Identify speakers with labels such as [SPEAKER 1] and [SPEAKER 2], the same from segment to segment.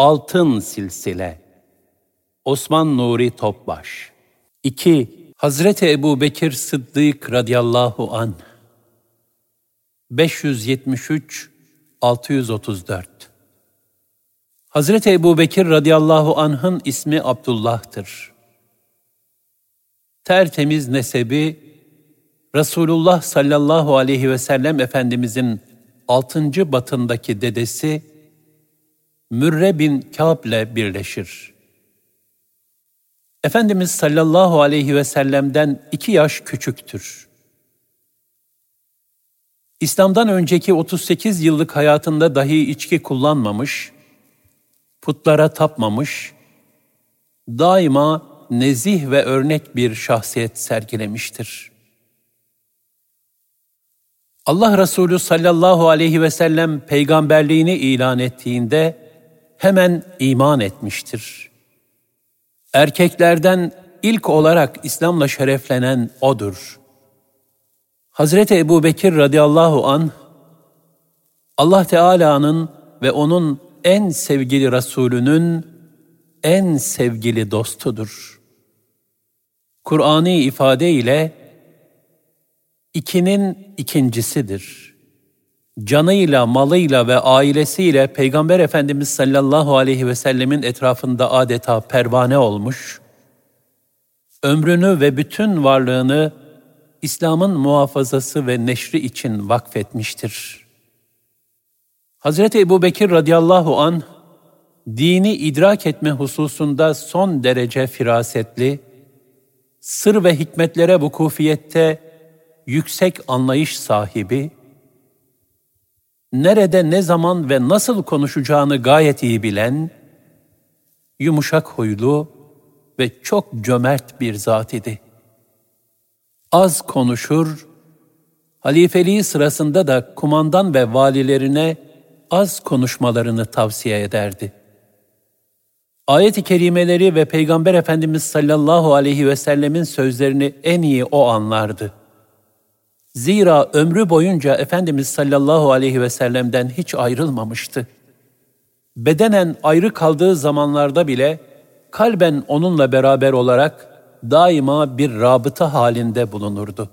[SPEAKER 1] Altın Silsile Osman Nuri Topbaş 2. Hazreti Ebu Bekir Sıddık radıyallahu an 573 634 Hazreti Ebu Bekir radıyallahu anh'ın ismi Abdullah'tır. Tertemiz nesebi Resulullah sallallahu aleyhi ve sellem Efendimizin altıncı batındaki dedesi Mürre bin Kâb ile birleşir. Efendimiz sallallahu aleyhi ve sellem'den iki yaş küçüktür. İslam'dan önceki 38 yıllık hayatında dahi içki kullanmamış, putlara tapmamış, daima nezih ve örnek bir şahsiyet sergilemiştir. Allah Resulü sallallahu aleyhi ve sellem peygamberliğini ilan ettiğinde hemen iman etmiştir. Erkeklerden ilk olarak İslam'la şereflenen odur. Hazreti Ebu Bekir radıyallahu an Allah Teala'nın ve onun en sevgili Resulünün en sevgili dostudur. Kur'an'ı ifade ile ikinin ikincisidir. Canıyla, malıyla ve ailesiyle Peygamber Efendimiz sallallahu aleyhi ve sellemin etrafında adeta pervane olmuş, ömrünü ve bütün varlığını İslam'ın muhafazası ve neşri için vakfetmiştir. Hazreti Ebu Bekir radıyallahu an dini idrak etme hususunda son derece firasetli, sır ve hikmetlere vukufiyette yüksek anlayış sahibi, nerede ne zaman ve nasıl konuşacağını gayet iyi bilen, yumuşak huylu ve çok cömert bir zat idi. Az konuşur, halifeliği sırasında da kumandan ve valilerine az konuşmalarını tavsiye ederdi. Ayet-i kerimeleri ve Peygamber Efendimiz sallallahu aleyhi ve sellemin sözlerini en iyi o anlardı. Zira ömrü boyunca Efendimiz sallallahu aleyhi ve sellem'den hiç ayrılmamıştı. Bedenen ayrı kaldığı zamanlarda bile kalben onunla beraber olarak daima bir rabıta halinde bulunurdu.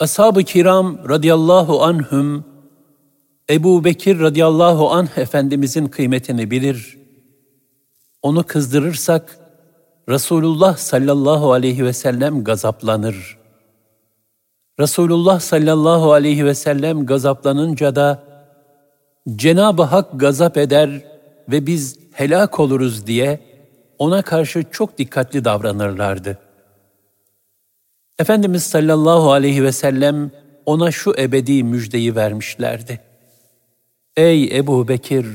[SPEAKER 1] Ashab-ı kiram radıyallahu anhüm, Ebu Bekir radıyallahu anh Efendimizin kıymetini bilir. Onu kızdırırsak, Resulullah sallallahu aleyhi ve sellem gazaplanır. Resulullah sallallahu aleyhi ve sellem gazaplanınca da Cenab-ı Hak gazap eder ve biz helak oluruz diye ona karşı çok dikkatli davranırlardı. Efendimiz sallallahu aleyhi ve sellem ona şu ebedi müjdeyi vermişlerdi. Ey Ebu Bekir!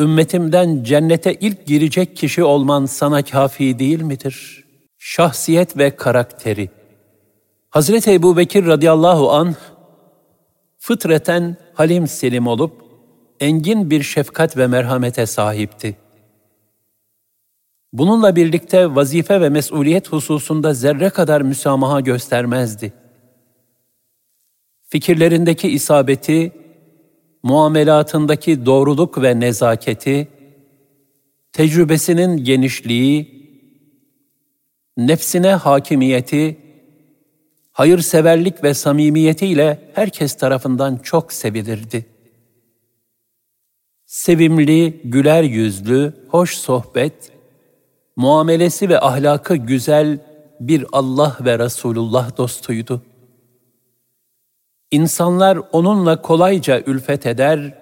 [SPEAKER 1] Ümmetimden cennete ilk girecek kişi olman sana kafi değil midir? Şahsiyet ve karakteri. Hazreti Ebu Bekir radıyallahu an fıtreten halim selim olup engin bir şefkat ve merhamete sahipti. Bununla birlikte vazife ve mesuliyet hususunda zerre kadar müsamaha göstermezdi. Fikirlerindeki isabeti, muamelatındaki doğruluk ve nezaketi, tecrübesinin genişliği, nefsine hakimiyeti, hayırseverlik ve samimiyetiyle herkes tarafından çok sevilirdi. Sevimli, güler yüzlü, hoş sohbet, muamelesi ve ahlakı güzel bir Allah ve Resulullah dostuydu. İnsanlar onunla kolayca ülfet eder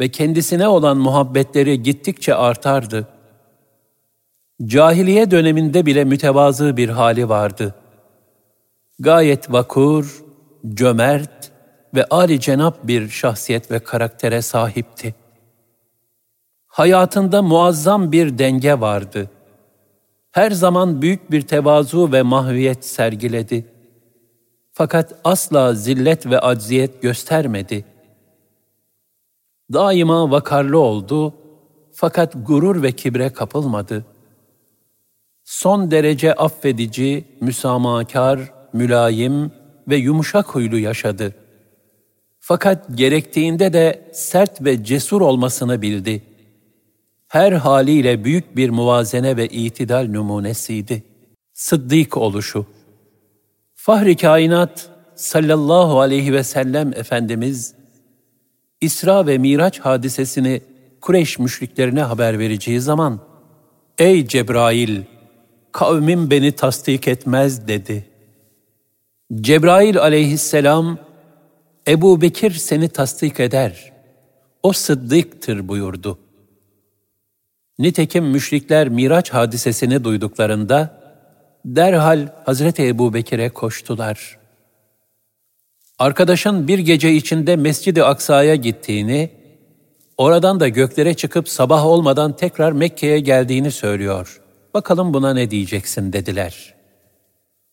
[SPEAKER 1] ve kendisine olan muhabbetleri gittikçe artardı. Cahiliye döneminde bile mütevazı bir hali vardı. Gayet vakur, cömert ve âli cenap bir şahsiyet ve karaktere sahipti. Hayatında muazzam bir denge vardı.'' her zaman büyük bir tevazu ve mahviyet sergiledi. Fakat asla zillet ve acziyet göstermedi. Daima vakarlı oldu fakat gurur ve kibre kapılmadı. Son derece affedici, müsamahakar, mülayim ve yumuşak huylu yaşadı. Fakat gerektiğinde de sert ve cesur olmasını bildi. her haliyle büyük bir muvazene ve itidal numunesiydi. Sıddık oluşu. Fahri kainat sallallahu aleyhi ve sellem Efendimiz, İsra ve Miraç hadisesini Kureyş müşriklerine haber vereceği zaman, Ey Cebrail, kavmim beni tasdik etmez dedi. Cebrail aleyhisselam, Ebu Bekir seni tasdik eder. O sıddıktır buyurdu. Nitekim müşrikler Miraç hadisesini duyduklarında derhal Hazreti Ebu Bekir'e koştular. Arkadaşın bir gece içinde Mescid-i Aksa'ya gittiğini, oradan da göklere çıkıp sabah olmadan tekrar Mekke'ye geldiğini söylüyor. Bakalım buna ne diyeceksin dediler.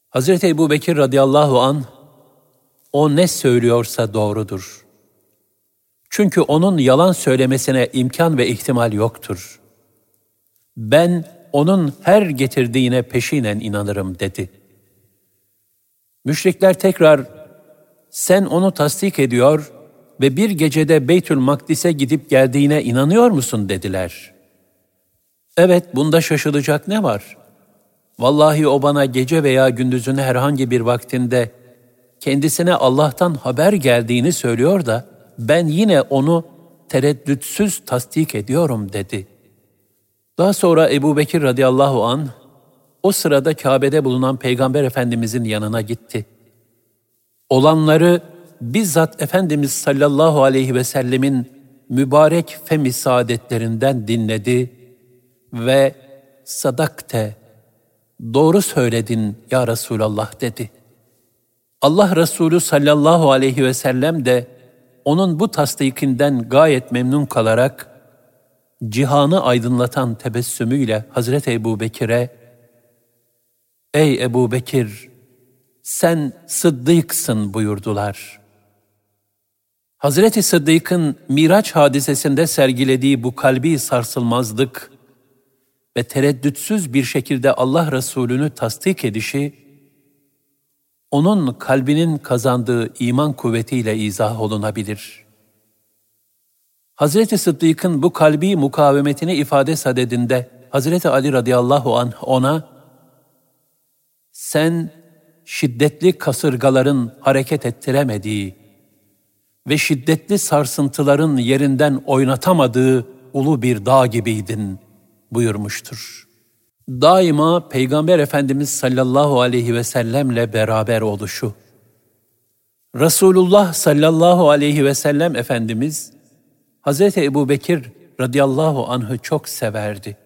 [SPEAKER 1] Hazreti Ebu Bekir radıyallahu an o ne söylüyorsa doğrudur. Çünkü onun yalan söylemesine imkan ve ihtimal yoktur. Ben onun her getirdiğine peşinen inanırım dedi. Müşrikler tekrar sen onu tasdik ediyor ve bir gecede Beytül Makdis'e gidip geldiğine inanıyor musun dediler. Evet bunda şaşılacak ne var? Vallahi o bana gece veya gündüzün herhangi bir vaktinde kendisine Allah'tan haber geldiğini söylüyor da ben yine onu tereddütsüz tasdik ediyorum dedi. Daha sonra Ebu Bekir radıyallahu an o sırada Kabe'de bulunan Peygamber Efendimizin yanına gitti. Olanları bizzat Efendimiz sallallahu aleyhi ve sellemin mübarek femi saadetlerinden dinledi ve sadakte, doğru söyledin ya Resulallah dedi.'' Allah Resulü sallallahu aleyhi ve sellem de onun bu tasdikinden gayet memnun kalarak cihanı aydınlatan tebessümüyle Hazreti Ebu Bekir'e Ey Ebu Bekir, sen sıddıksın buyurdular. Hazreti Sıddık'ın Miraç hadisesinde sergilediği bu kalbi sarsılmazlık ve tereddütsüz bir şekilde Allah Resulü'nü tasdik edişi, onun kalbinin kazandığı iman kuvvetiyle izah olunabilir. Hazreti Sıddık'ın bu kalbi mukavemetini ifade sadedinde Hazreti Ali radıyallahu anh ona sen şiddetli kasırgaların hareket ettiremediği ve şiddetli sarsıntıların yerinden oynatamadığı ulu bir dağ gibiydin buyurmuştur daima Peygamber Efendimiz sallallahu aleyhi ve sellemle beraber oluşu. Resulullah sallallahu aleyhi ve sellem Efendimiz, Hz. Ebu Bekir radıyallahu anh'ı çok severdi.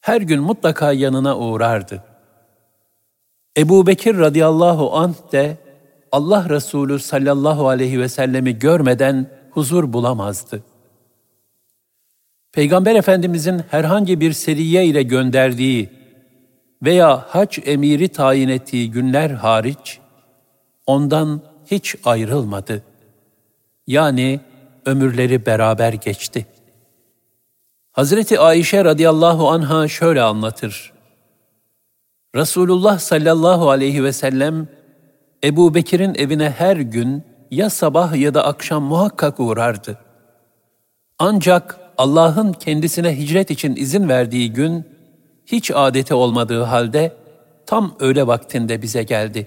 [SPEAKER 1] Her gün mutlaka yanına uğrardı. Ebu Bekir radıyallahu anh de Allah Resulü sallallahu aleyhi ve sellemi görmeden huzur bulamazdı. Peygamber Efendimizin herhangi bir seriye ile gönderdiği veya hac emiri tayin ettiği günler hariç ondan hiç ayrılmadı. Yani ömürleri beraber geçti. Hazreti Ayşe radıyallahu anha şöyle anlatır. Resulullah sallallahu aleyhi ve sellem Ebu Bekir'in evine her gün ya sabah ya da akşam muhakkak uğrardı. Ancak Allah'ın kendisine hicret için izin verdiği gün hiç adeti olmadığı halde tam öğle vaktinde bize geldi.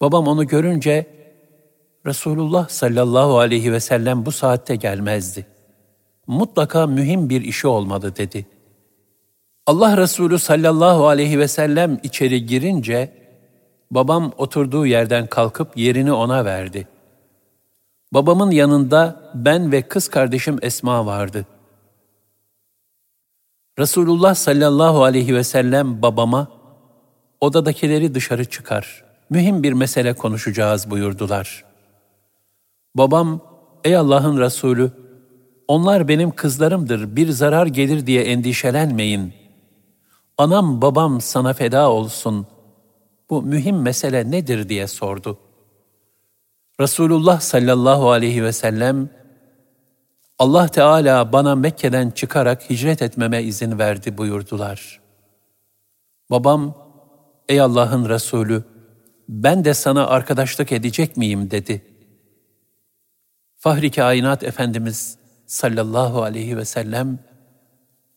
[SPEAKER 1] Babam onu görünce Resulullah sallallahu aleyhi ve sellem bu saatte gelmezdi. Mutlaka mühim bir işi olmalı dedi. Allah Resulü sallallahu aleyhi ve sellem içeri girince babam oturduğu yerden kalkıp yerini ona verdi.'' Babamın yanında ben ve kız kardeşim Esma vardı. Resulullah sallallahu aleyhi ve sellem babama, odadakileri dışarı çıkar, mühim bir mesele konuşacağız buyurdular. Babam, ey Allah'ın Resulü, onlar benim kızlarımdır, bir zarar gelir diye endişelenmeyin. Anam babam sana feda olsun. Bu mühim mesele nedir diye sordu.'' Resulullah sallallahu aleyhi ve sellem, Allah Teala bana Mekke'den çıkarak hicret etmeme izin verdi buyurdular. Babam, ey Allah'ın Resulü, ben de sana arkadaşlık edecek miyim dedi. Fahri Kainat Efendimiz sallallahu aleyhi ve sellem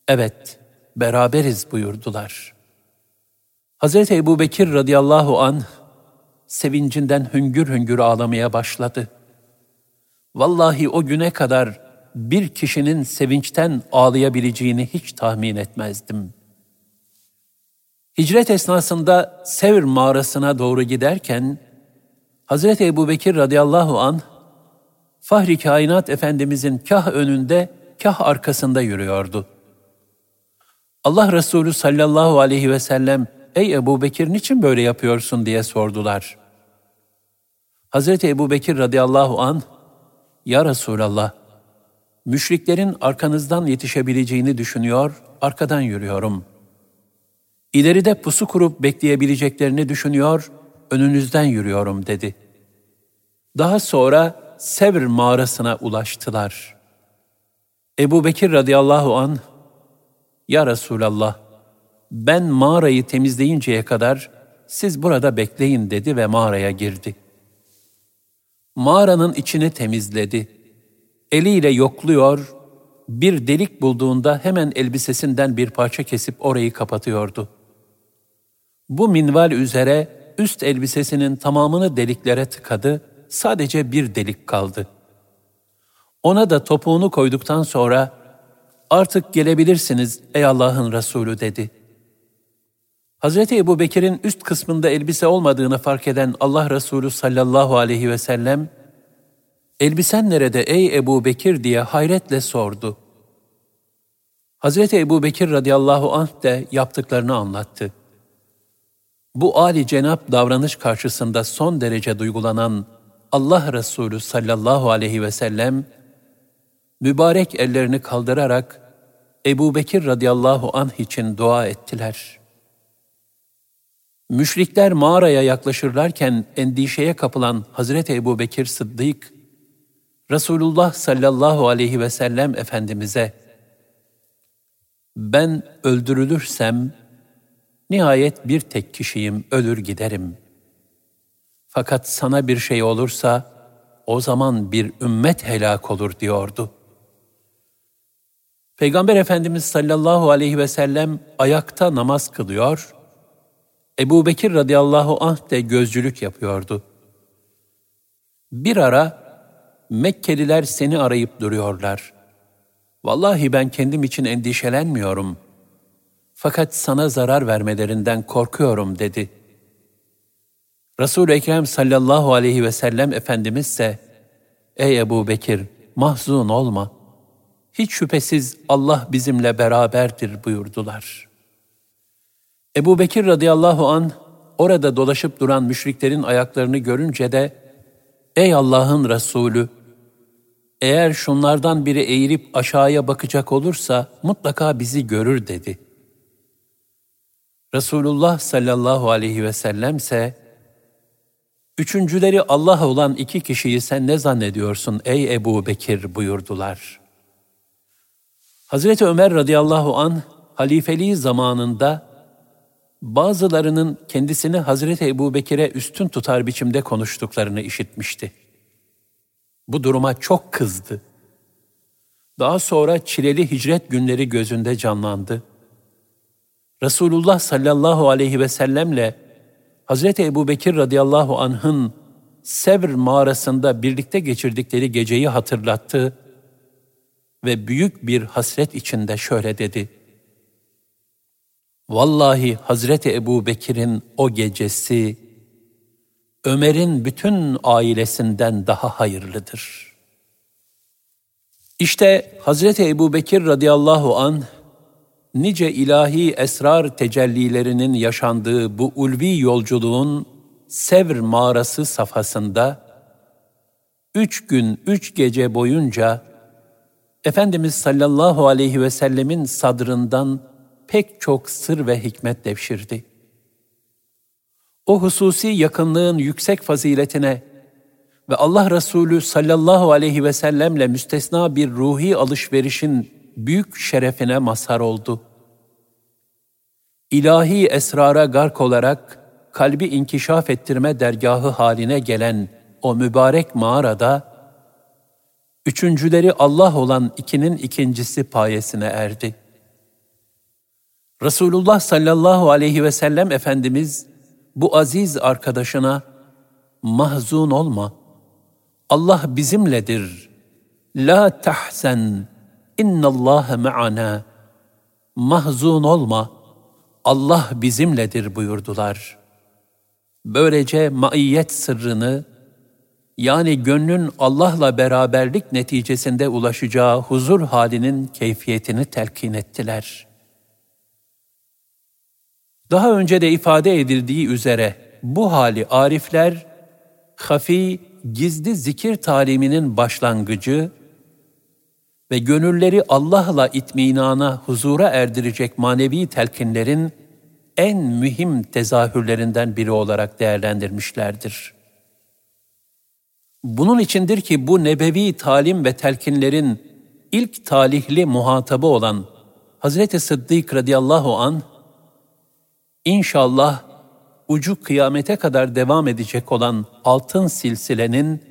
[SPEAKER 1] evet beraberiz buyurdular. Hazreti Ebu Bekir radıyallahu an sevincinden hüngür hüngür ağlamaya başladı. Vallahi o güne kadar bir kişinin sevinçten ağlayabileceğini hiç tahmin etmezdim. Hicret esnasında Sevr mağarasına doğru giderken, Hazreti Ebu Bekir radıyallahu an Fahri Kainat Efendimizin kah önünde, kah arkasında yürüyordu. Allah Resulü sallallahu aleyhi ve sellem, ''Ey Ebu Bekir niçin böyle yapıyorsun?'' diye sordular. Hazreti Ebu Bekir radıyallahu an ''Ya Resulallah, müşriklerin arkanızdan yetişebileceğini düşünüyor, arkadan yürüyorum. İleride pusu kurup bekleyebileceklerini düşünüyor, önünüzden yürüyorum.'' dedi. Daha sonra Sevr mağarasına ulaştılar. Ebu Bekir radıyallahu an, Ya Resulallah, ben mağarayı temizleyinceye kadar siz burada bekleyin dedi ve mağaraya girdi. Mağaranın içini temizledi. Eliyle yokluyor, bir delik bulduğunda hemen elbisesinden bir parça kesip orayı kapatıyordu. Bu minval üzere üst elbisesinin tamamını deliklere tıkadı sadece bir delik kaldı. Ona da topuğunu koyduktan sonra artık gelebilirsiniz ey Allah'ın Resulü dedi. Hazreti Ebu Bekir'in üst kısmında elbise olmadığını fark eden Allah Resulü sallallahu aleyhi ve sellem, elbisen nerede ey Ebu Bekir diye hayretle sordu. Hazreti Ebu Bekir radıyallahu anh de yaptıklarını anlattı. Bu âli cenap davranış karşısında son derece duygulanan Allah Resulü sallallahu aleyhi ve sellem mübarek ellerini kaldırarak Ebu Bekir radıyallahu anh için dua ettiler. Müşrikler mağaraya yaklaşırlarken endişeye kapılan Hazreti Ebu Bekir Sıddık, Resulullah sallallahu aleyhi ve sellem Efendimiz'e, ben öldürülürsem, nihayet bir tek kişiyim, ölür giderim.'' Fakat sana bir şey olursa o zaman bir ümmet helak olur diyordu. Peygamber Efendimiz sallallahu aleyhi ve sellem ayakta namaz kılıyor, Ebu Bekir radıyallahu anh de gözcülük yapıyordu. Bir ara Mekkeliler seni arayıp duruyorlar. Vallahi ben kendim için endişelenmiyorum. Fakat sana zarar vermelerinden korkuyorum dedi.'' Resul-i Ekrem sallallahu aleyhi ve sellem Efendimiz ise, Ey Ebu Bekir, mahzun olma. Hiç şüphesiz Allah bizimle beraberdir buyurdular. Ebu Bekir radıyallahu an orada dolaşıp duran müşriklerin ayaklarını görünce de, Ey Allah'ın Resulü, eğer şunlardan biri eğilip aşağıya bakacak olursa mutlaka bizi görür dedi. Resulullah sallallahu aleyhi ve sellem ise Üçüncüleri Allah olan iki kişiyi sen ne zannediyorsun ey Ebu Bekir buyurdular. Hazreti Ömer radıyallahu an halifeliği zamanında bazılarının kendisini Hazreti Ebu Bekir'e üstün tutar biçimde konuştuklarını işitmişti. Bu duruma çok kızdı. Daha sonra çileli hicret günleri gözünde canlandı. Resulullah sallallahu aleyhi ve sellemle Hazreti Ebu Bekir radıyallahu anh'ın Sevr mağarasında birlikte geçirdikleri geceyi hatırlattı ve büyük bir hasret içinde şöyle dedi. Vallahi Hazreti Ebu Bekir'in o gecesi Ömer'in bütün ailesinden daha hayırlıdır. İşte Hazreti Ebu Bekir radıyallahu anh nice ilahi esrar tecellilerinin yaşandığı bu ulvi yolculuğun Sevr mağarası safhasında üç gün, üç gece boyunca Efendimiz sallallahu aleyhi ve sellemin sadrından pek çok sır ve hikmet devşirdi. O hususi yakınlığın yüksek faziletine ve Allah Resulü sallallahu aleyhi ve sellemle müstesna bir ruhi alışverişin büyük şerefine mazhar oldu. İlahi esrara gark olarak kalbi inkişaf ettirme dergahı haline gelen o mübarek mağarada, üçüncüleri Allah olan ikinin ikincisi payesine erdi. Resulullah sallallahu aleyhi ve sellem Efendimiz bu aziz arkadaşına mahzun olma. Allah bizimledir. La tahzen. İnnallâhe me'ana. Mahzun olma. Allah bizimledir buyurdular. Böylece maiyet sırrını yani gönlün Allah'la beraberlik neticesinde ulaşacağı huzur halinin keyfiyetini telkin ettiler. Daha önce de ifade edildiği üzere bu hali arifler, hafi, gizli zikir taliminin başlangıcı ve gönülleri Allah'la itminana, huzura erdirecek manevi telkinlerin en mühim tezahürlerinden biri olarak değerlendirmişlerdir.'' Bunun içindir ki bu nebevi talim ve telkinlerin ilk talihli muhatabı olan Hazreti Sıddık radıyallahu an inşallah ucu kıyamete kadar devam edecek olan altın silsilenin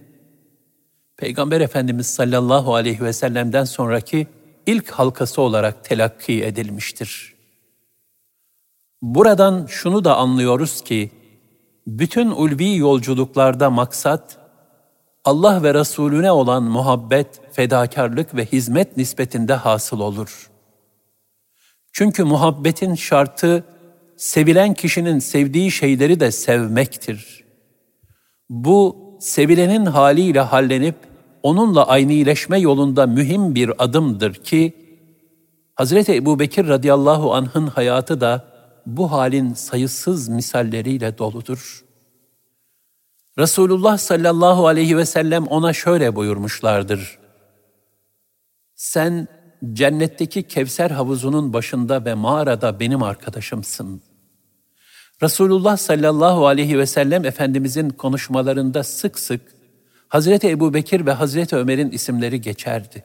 [SPEAKER 1] Peygamber Efendimiz sallallahu aleyhi ve sellem'den sonraki ilk halkası olarak telakki edilmiştir. Buradan şunu da anlıyoruz ki, bütün ulvi yolculuklarda maksat, Allah ve Resulüne olan muhabbet, fedakarlık ve hizmet nispetinde hasıl olur. Çünkü muhabbetin şartı, sevilen kişinin sevdiği şeyleri de sevmektir. Bu, sevilenin haliyle hallenip, onunla aynileşme yolunda mühim bir adımdır ki, Hazreti Ebu Bekir radıyallahu anh'ın hayatı da bu halin sayısız misalleriyle doludur.'' Resulullah sallallahu aleyhi ve sellem ona şöyle buyurmuşlardır. Sen cennetteki Kevser havuzunun başında ve mağarada benim arkadaşımsın. Resulullah sallallahu aleyhi ve sellem Efendimizin konuşmalarında sık sık Hazreti Ebu Bekir ve Hazreti Ömer'in isimleri geçerdi.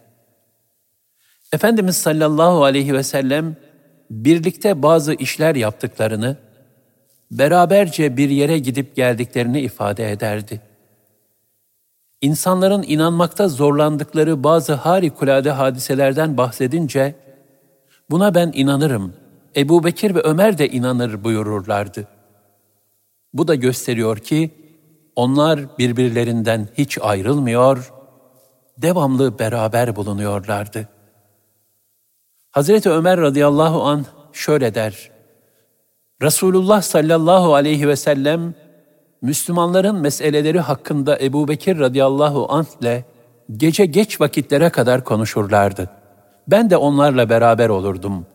[SPEAKER 1] Efendimiz sallallahu aleyhi ve sellem birlikte bazı işler yaptıklarını, beraberce bir yere gidip geldiklerini ifade ederdi. İnsanların inanmakta zorlandıkları bazı harikulade hadiselerden bahsedince, buna ben inanırım, Ebu Bekir ve Ömer de inanır buyururlardı. Bu da gösteriyor ki, onlar birbirlerinden hiç ayrılmıyor, devamlı beraber bulunuyorlardı. Hazreti Ömer radıyallahu an şöyle der, Resulullah sallallahu aleyhi ve sellem Müslümanların meseleleri hakkında Ebu Bekir radıyallahu anh ile gece geç vakitlere kadar konuşurlardı. Ben de onlarla beraber olurdum.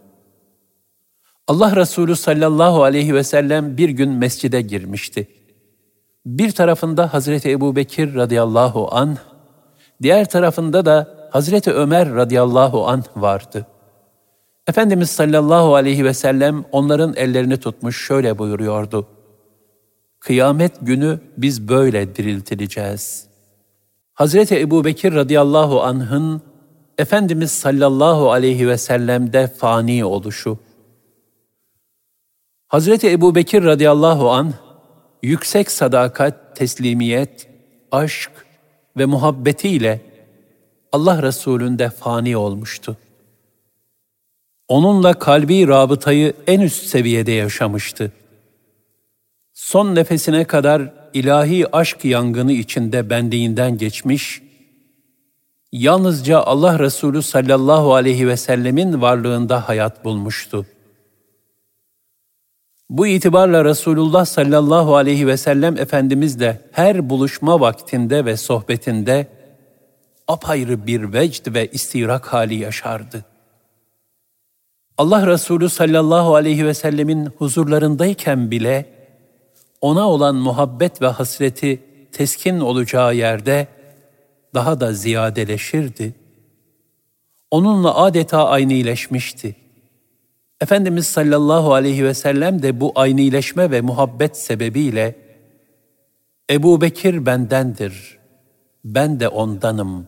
[SPEAKER 1] Allah Resulü sallallahu aleyhi ve sellem bir gün mescide girmişti. Bir tarafında Hazreti Ebu Bekir radıyallahu anh, diğer tarafında da Hazreti Ömer radıyallahu anh vardı.'' Efendimiz sallallahu aleyhi ve sellem onların ellerini tutmuş şöyle buyuruyordu. Kıyamet günü biz böyle diriltileceğiz. Hazreti Ebu Bekir radıyallahu anh'ın Efendimiz sallallahu aleyhi ve sellem'de fani oluşu. Hazreti Ebu Bekir radıyallahu anh, yüksek sadakat, teslimiyet, aşk ve muhabbetiyle Allah Resulü'nde fani olmuştu. Onunla kalbi rabıtayı en üst seviyede yaşamıştı. Son nefesine kadar ilahi aşk yangını içinde benliğinden geçmiş, yalnızca Allah Resulü sallallahu aleyhi ve sellemin varlığında hayat bulmuştu. Bu itibarla Resulullah sallallahu aleyhi ve sellem Efendimiz de her buluşma vaktinde ve sohbetinde apayrı bir vecd ve istirak hali yaşardı. Allah Resulü sallallahu aleyhi ve sellemin huzurlarındayken bile ona olan muhabbet ve hasreti teskin olacağı yerde daha da ziyadeleşirdi. Onunla adeta aynileşmişti. Efendimiz sallallahu aleyhi ve sellem de bu aynileşme ve muhabbet sebebiyle Ebu Bekir bendendir, ben de ondanım.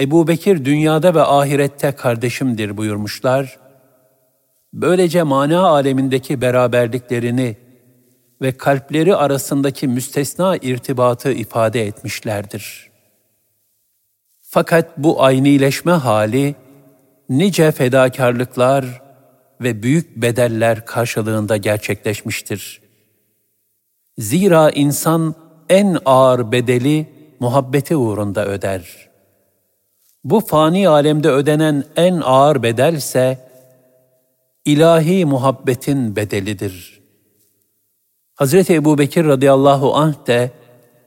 [SPEAKER 1] Ebu Bekir dünyada ve ahirette kardeşimdir buyurmuşlar Böylece mana alemindeki beraberliklerini ve kalpleri arasındaki müstesna irtibatı ifade etmişlerdir. Fakat bu aynileşme hali nice fedakarlıklar ve büyük bedeller karşılığında gerçekleşmiştir. Zira insan en ağır bedeli muhabbeti uğrunda öder. Bu fani alemde ödenen en ağır bedel ise ilahi muhabbetin bedelidir. Hazreti Ebu Bekir radıyallahu anh de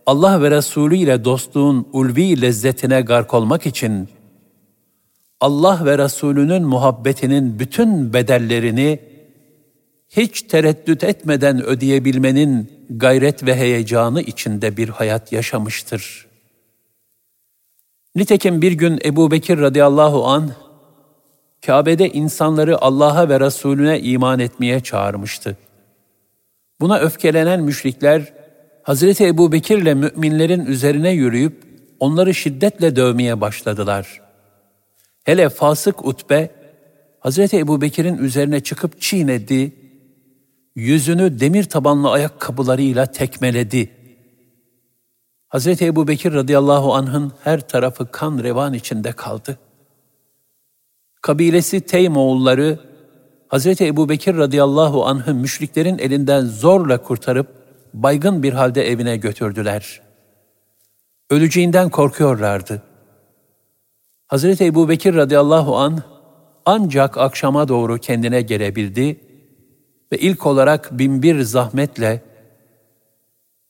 [SPEAKER 1] Allah ve Resulü ile dostluğun ulvi lezzetine gark olmak için Allah ve Resulünün muhabbetinin bütün bedellerini hiç tereddüt etmeden ödeyebilmenin gayret ve heyecanı içinde bir hayat yaşamıştır. Nitekim bir gün Ebu Bekir radıyallahu an Kabe'de insanları Allah'a ve Resulüne iman etmeye çağırmıştı. Buna öfkelenen müşrikler, Hazreti Ebu Bekir ile müminlerin üzerine yürüyüp onları şiddetle dövmeye başladılar. Hele fasık utbe, Hazreti Ebu Bekir'in üzerine çıkıp çiğnedi, yüzünü demir tabanlı ayakkabılarıyla tekmeledi. Hazreti Ebu Bekir radıyallahu anh'ın her tarafı kan revan içinde kaldı. Kabilesi Teymoğulları, Hazreti Ebu Bekir radıyallahu anh'ı müşriklerin elinden zorla kurtarıp baygın bir halde evine götürdüler. Öleceğinden korkuyorlardı. Hazreti Ebu Bekir radıyallahu an ancak akşama doğru kendine gelebildi ve ilk olarak binbir zahmetle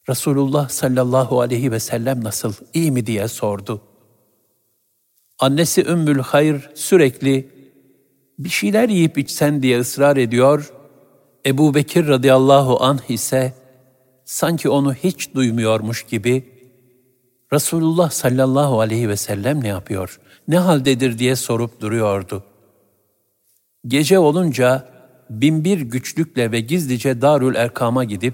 [SPEAKER 1] Resulullah sallallahu aleyhi ve sellem nasıl, iyi mi? diye sordu. Annesi Ümmül Hayr sürekli bir şeyler yiyip içsen diye ısrar ediyor, Ebu Bekir radıyallahu anh ise sanki onu hiç duymuyormuş gibi Resulullah sallallahu aleyhi ve sellem ne yapıyor, ne haldedir diye sorup duruyordu. Gece olunca binbir güçlükle ve gizlice Darül Erkam'a gidip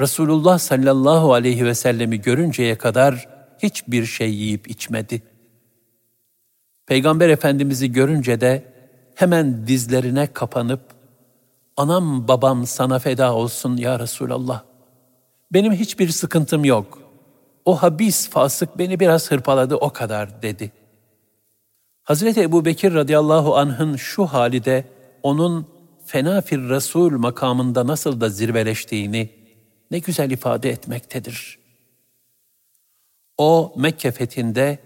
[SPEAKER 1] Resulullah sallallahu aleyhi ve sellemi görünceye kadar hiçbir şey yiyip içmedi. Peygamber Efendimiz'i görünce de hemen dizlerine kapanıp anam babam sana feda olsun ya Resulallah. Benim hiçbir sıkıntım yok. O habis fasık beni biraz hırpaladı o kadar dedi. Hazreti Ebu Bekir radıyallahu anh'ın şu hali de onun fena fir Resul makamında nasıl da zirveleştiğini ne güzel ifade etmektedir. O Mekke fethinde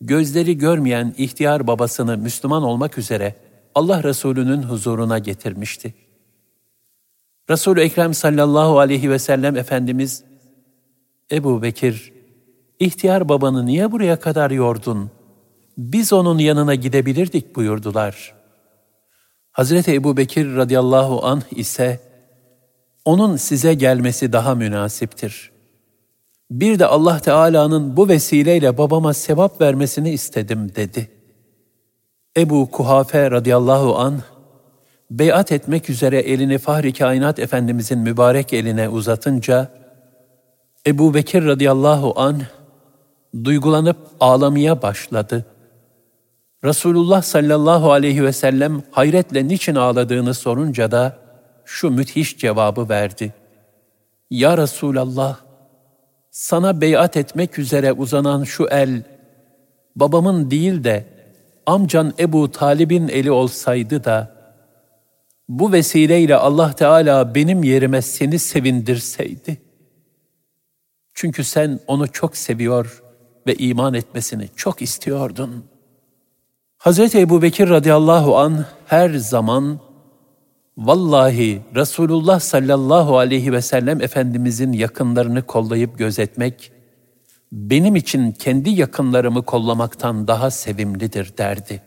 [SPEAKER 1] gözleri görmeyen ihtiyar babasını Müslüman olmak üzere Allah Resulü'nün huzuruna getirmişti. Resul-i Ekrem sallallahu aleyhi ve sellem Efendimiz, Ebu Bekir, ihtiyar babanı niye buraya kadar yordun? Biz onun yanına gidebilirdik buyurdular. Hazreti Ebu Bekir radıyallahu anh ise, onun size gelmesi daha münasiptir. Bir de Allah Teala'nın bu vesileyle babama sevap vermesini istedim dedi. Ebu Kuhafe radıyallahu an beyat etmek üzere elini Fahri Kainat Efendimizin mübarek eline uzatınca Ebu Bekir radıyallahu an duygulanıp ağlamaya başladı. Resulullah sallallahu aleyhi ve sellem hayretle niçin ağladığını sorunca da şu müthiş cevabı verdi. Ya Resulallah, sana beyat etmek üzere uzanan şu el, babamın değil de amcan Ebu Talib'in eli olsaydı da, bu vesileyle Allah Teala benim yerime seni sevindirseydi. Çünkü sen onu çok seviyor ve iman etmesini çok istiyordun. Hz. Ebu Bekir radıyallahu an her zaman Vallahi Resulullah sallallahu aleyhi ve sellem Efendimizin yakınlarını kollayıp gözetmek, benim için kendi yakınlarımı kollamaktan daha sevimlidir derdi.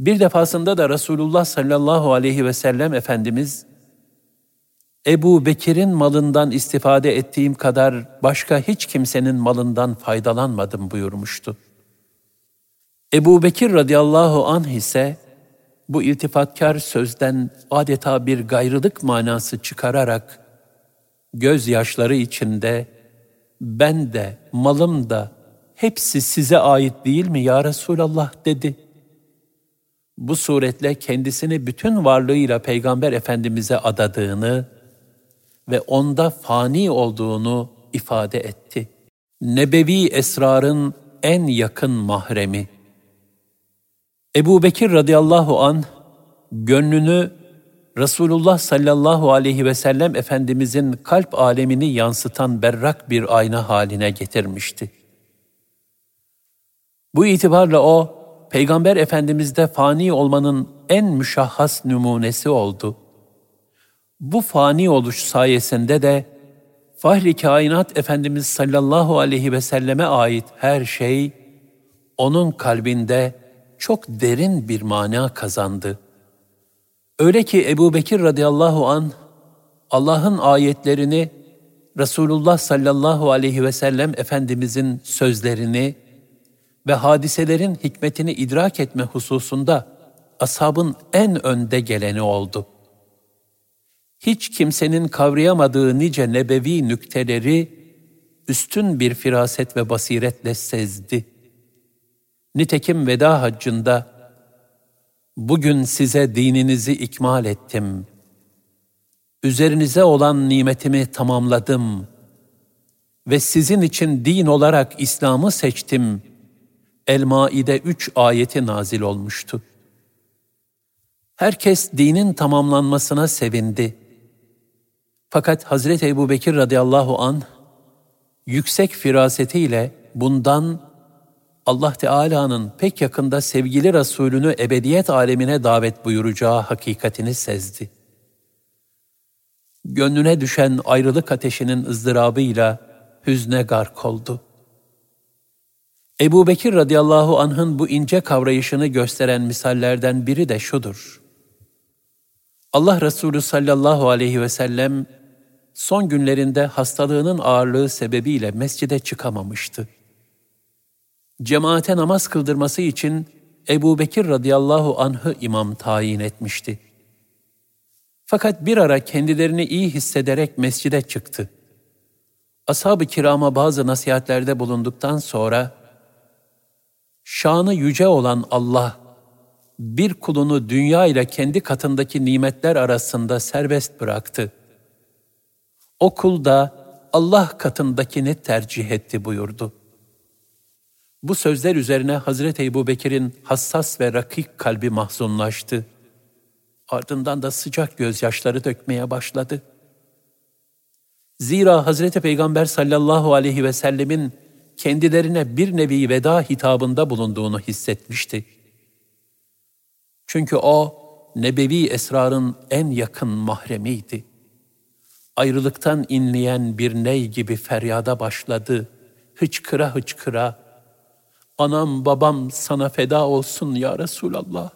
[SPEAKER 1] Bir defasında da Resulullah sallallahu aleyhi ve sellem Efendimiz, Ebu Bekir'in malından istifade ettiğim kadar başka hiç kimsenin malından faydalanmadım buyurmuştu. Ebu Bekir radıyallahu anh ise, bu iltifatkar sözden adeta bir gayrılık manası çıkararak gözyaşları içinde ben de malım da hepsi size ait değil mi ya Resulallah dedi. Bu suretle kendisini bütün varlığıyla Peygamber Efendimiz'e adadığını ve onda fani olduğunu ifade etti. Nebevi esrarın en yakın mahremi. Ebu Bekir radıyallahu an gönlünü Resulullah sallallahu aleyhi ve sellem Efendimizin kalp alemini yansıtan berrak bir ayna haline getirmişti. Bu itibarla o, Peygamber Efendimiz'de fani olmanın en müşahhas numunesi oldu. Bu fani oluş sayesinde de Fahri Kainat Efendimiz sallallahu aleyhi ve selleme ait her şey onun kalbinde çok derin bir mana kazandı. Öyle ki Ebu Bekir radıyallahu an Allah'ın ayetlerini Resulullah sallallahu aleyhi ve sellem Efendimizin sözlerini ve hadiselerin hikmetini idrak etme hususunda ashabın en önde geleni oldu. Hiç kimsenin kavrayamadığı nice nebevi nükteleri üstün bir firaset ve basiretle sezdi. Nitekim veda haccında bugün size dininizi ikmal ettim. Üzerinize olan nimetimi tamamladım ve sizin için din olarak İslam'ı seçtim. El-Maide 3 ayeti nazil olmuştu. Herkes dinin tamamlanmasına sevindi. Fakat Hazreti Ebu Bekir radıyallahu an yüksek firasetiyle bundan Allah Teala'nın pek yakında sevgili Resulünü ebediyet alemine davet buyuracağı hakikatini sezdi. Gönlüne düşen ayrılık ateşinin ızdırabıyla hüzne gark oldu. Ebu Bekir radıyallahu anh'ın bu ince kavrayışını gösteren misallerden biri de şudur. Allah Resulü sallallahu aleyhi ve sellem son günlerinde hastalığının ağırlığı sebebiyle mescide çıkamamıştı. Cemaate namaz kıldırması için Ebu Bekir radıyallahu anh'ı imam tayin etmişti. Fakat bir ara kendilerini iyi hissederek mescide çıktı. Ashab-ı kirama bazı nasihatlerde bulunduktan sonra, şanı yüce olan Allah, bir kulunu dünya ile kendi katındaki nimetler arasında serbest bıraktı. O kul da Allah katındakini tercih etti buyurdu. Bu sözler üzerine Hazreti Ebu Bekir'in hassas ve rakik kalbi mahzunlaştı. Ardından da sıcak gözyaşları dökmeye başladı. Zira Hazreti Peygamber sallallahu aleyhi ve sellemin kendilerine bir nevi veda hitabında bulunduğunu hissetmişti. Çünkü o, nebevi esrarın en yakın mahremiydi. Ayrılıktan inleyen bir ney gibi feryada başladı, hıçkıra hıçkıra, Anam babam sana feda olsun ya Resulallah.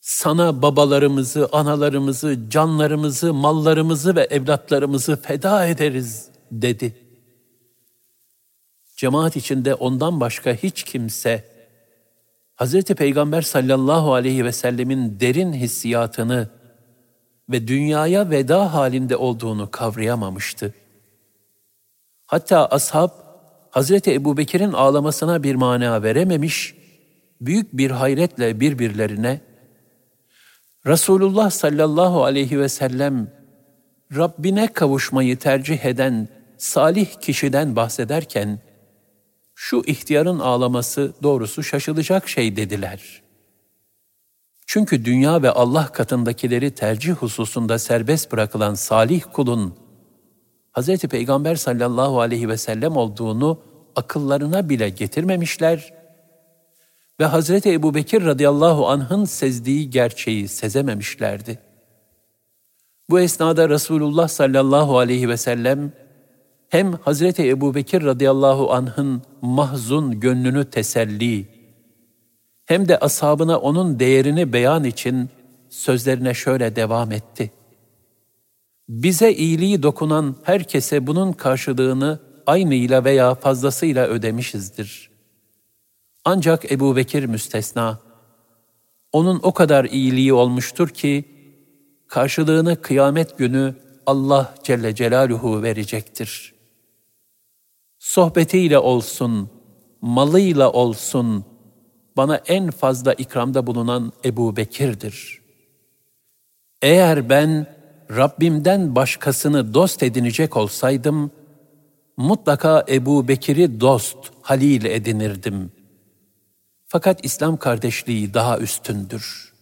[SPEAKER 1] Sana babalarımızı, analarımızı, canlarımızı, mallarımızı ve evlatlarımızı feda ederiz dedi. Cemaat içinde ondan başka hiç kimse Hz. Peygamber sallallahu aleyhi ve sellemin derin hissiyatını ve dünyaya veda halinde olduğunu kavrayamamıştı. Hatta ashab Hazreti Ebu Bekir'in ağlamasına bir mana verememiş, büyük bir hayretle birbirlerine, Resulullah sallallahu aleyhi ve sellem Rabbine kavuşmayı tercih eden salih kişiden bahsederken, şu ihtiyarın ağlaması doğrusu şaşılacak şey dediler. Çünkü dünya ve Allah katındakileri tercih hususunda serbest bırakılan salih kulun Hz. Peygamber sallallahu aleyhi ve sellem olduğunu akıllarına bile getirmemişler ve Hz. Ebu Bekir radıyallahu anh'ın sezdiği gerçeği sezememişlerdi. Bu esnada Resulullah sallallahu aleyhi ve sellem hem Hz. Ebu Bekir radıyallahu anh'ın mahzun gönlünü teselli, hem de ashabına onun değerini beyan için sözlerine şöyle devam etti. Bize iyiliği dokunan herkese bunun karşılığını aynıyla veya fazlasıyla ödemişizdir. Ancak Ebu Bekir müstesna. Onun o kadar iyiliği olmuştur ki, karşılığını kıyamet günü Allah Celle Celaluhu verecektir. Sohbetiyle olsun, malıyla olsun, bana en fazla ikramda bulunan Ebu Bekir'dir. Eğer ben Rabbimden başkasını dost edinecek olsaydım, mutlaka Ebu Bekir'i dost, halil edinirdim. Fakat İslam kardeşliği daha üstündür.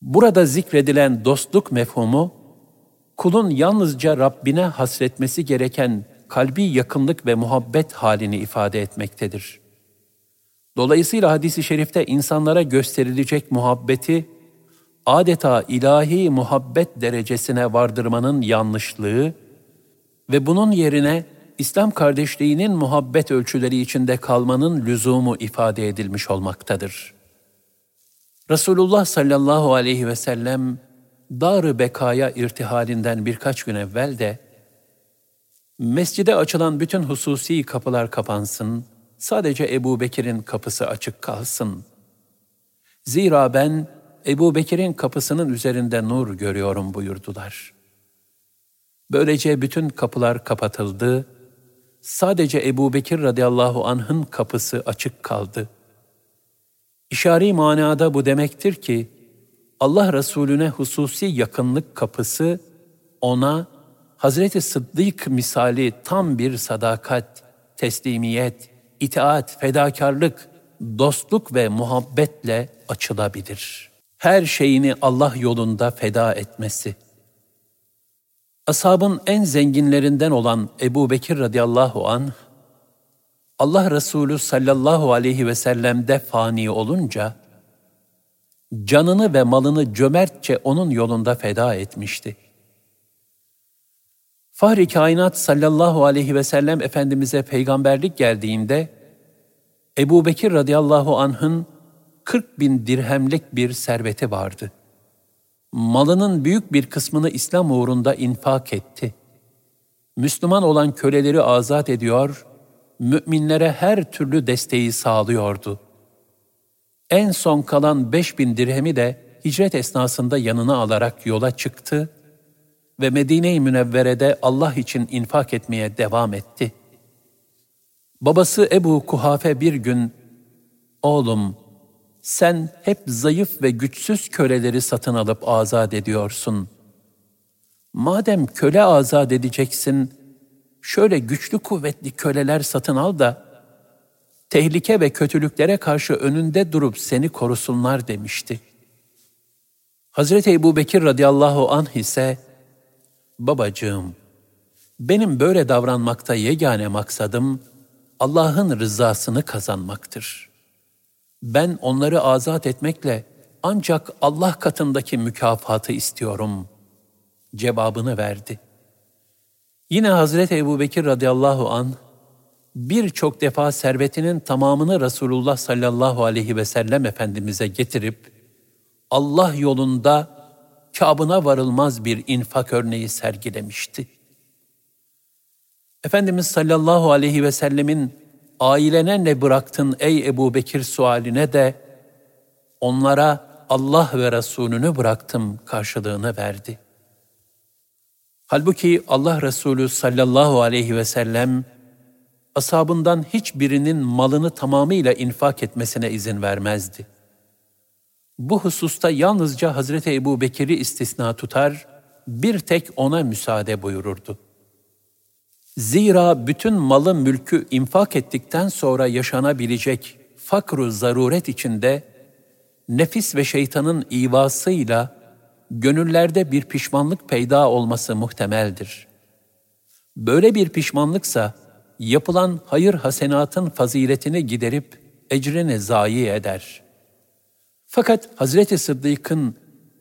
[SPEAKER 1] Burada zikredilen dostluk mefhumu, kulun yalnızca Rabbine hasretmesi gereken kalbi yakınlık ve muhabbet halini ifade etmektedir. Dolayısıyla hadisi şerifte insanlara gösterilecek muhabbeti adeta ilahi muhabbet derecesine vardırmanın yanlışlığı ve bunun yerine İslam kardeşliğinin muhabbet ölçüleri içinde kalmanın lüzumu ifade edilmiş olmaktadır. Resulullah sallallahu aleyhi ve sellem dar Bekaya irtihalinden birkaç gün evvel de mescide açılan bütün hususi kapılar kapansın, sadece Ebu Bekir'in kapısı açık kalsın. Zira ben Ebu Bekir'in kapısının üzerinde nur görüyorum buyurdular. Böylece bütün kapılar kapatıldı, sadece Ebu Bekir radıyallahu anh'ın kapısı açık kaldı. İşari manada bu demektir ki, Allah Resulüne hususi yakınlık kapısı ona Hazreti Sıddık misali tam bir sadakat, teslimiyet, itaat, fedakarlık, dostluk ve muhabbetle açılabilir. Her şeyini Allah yolunda feda etmesi. Ashabın en zenginlerinden olan Ebu Bekir radıyallahu anh, Allah Resulü sallallahu aleyhi ve sellem'de fani olunca, canını ve malını cömertçe onun yolunda feda etmişti. Fahri kainat sallallahu aleyhi ve sellem Efendimiz'e peygamberlik geldiğinde, Ebu Bekir radıyallahu anh'ın 40 bin dirhemlik bir serveti vardı. Malının büyük bir kısmını İslam uğrunda infak etti. Müslüman olan köleleri azat ediyor, müminlere her türlü desteği sağlıyordu. En son kalan beş bin dirhemi de hicret esnasında yanına alarak yola çıktı ve Medine-i Münevvere'de Allah için infak etmeye devam etti. Babası Ebu Kuhafe bir gün, ''Oğlum, sen hep zayıf ve güçsüz köleleri satın alıp azat ediyorsun. Madem köle azat edeceksin, şöyle güçlü kuvvetli köleler satın al da, tehlike ve kötülüklere karşı önünde durup seni korusunlar demişti. Hazreti Ebu Bekir radıyallahu anh ise, Babacığım, benim böyle davranmakta yegane maksadım, Allah'ın rızasını kazanmaktır. Ben onları azat etmekle ancak Allah katındaki mükafatı istiyorum. Cevabını verdi. Yine Hazreti Ebu Bekir radıyallahu an birçok defa servetinin tamamını Resulullah sallallahu aleyhi ve sellem Efendimiz'e getirip Allah yolunda kabına varılmaz bir infak örneği sergilemişti. Efendimiz sallallahu aleyhi ve sellemin ailene ne bıraktın ey Ebu Bekir sualine de onlara Allah ve Resulünü bıraktım karşılığını verdi. Halbuki Allah Resulü sallallahu aleyhi ve sellem asabından hiçbirinin malını tamamıyla infak etmesine izin vermezdi. Bu hususta yalnızca Hazreti Ebu Bekir'i istisna tutar, bir tek ona müsaade buyururdu.'' Zira bütün malı mülkü infak ettikten sonra yaşanabilecek fakru zaruret içinde nefis ve şeytanın ivasıyla gönüllerde bir pişmanlık peyda olması muhtemeldir. Böyle bir pişmanlıksa yapılan hayır hasenatın faziletini giderip ecrini zayi eder. Fakat Hazreti Sıddık'ın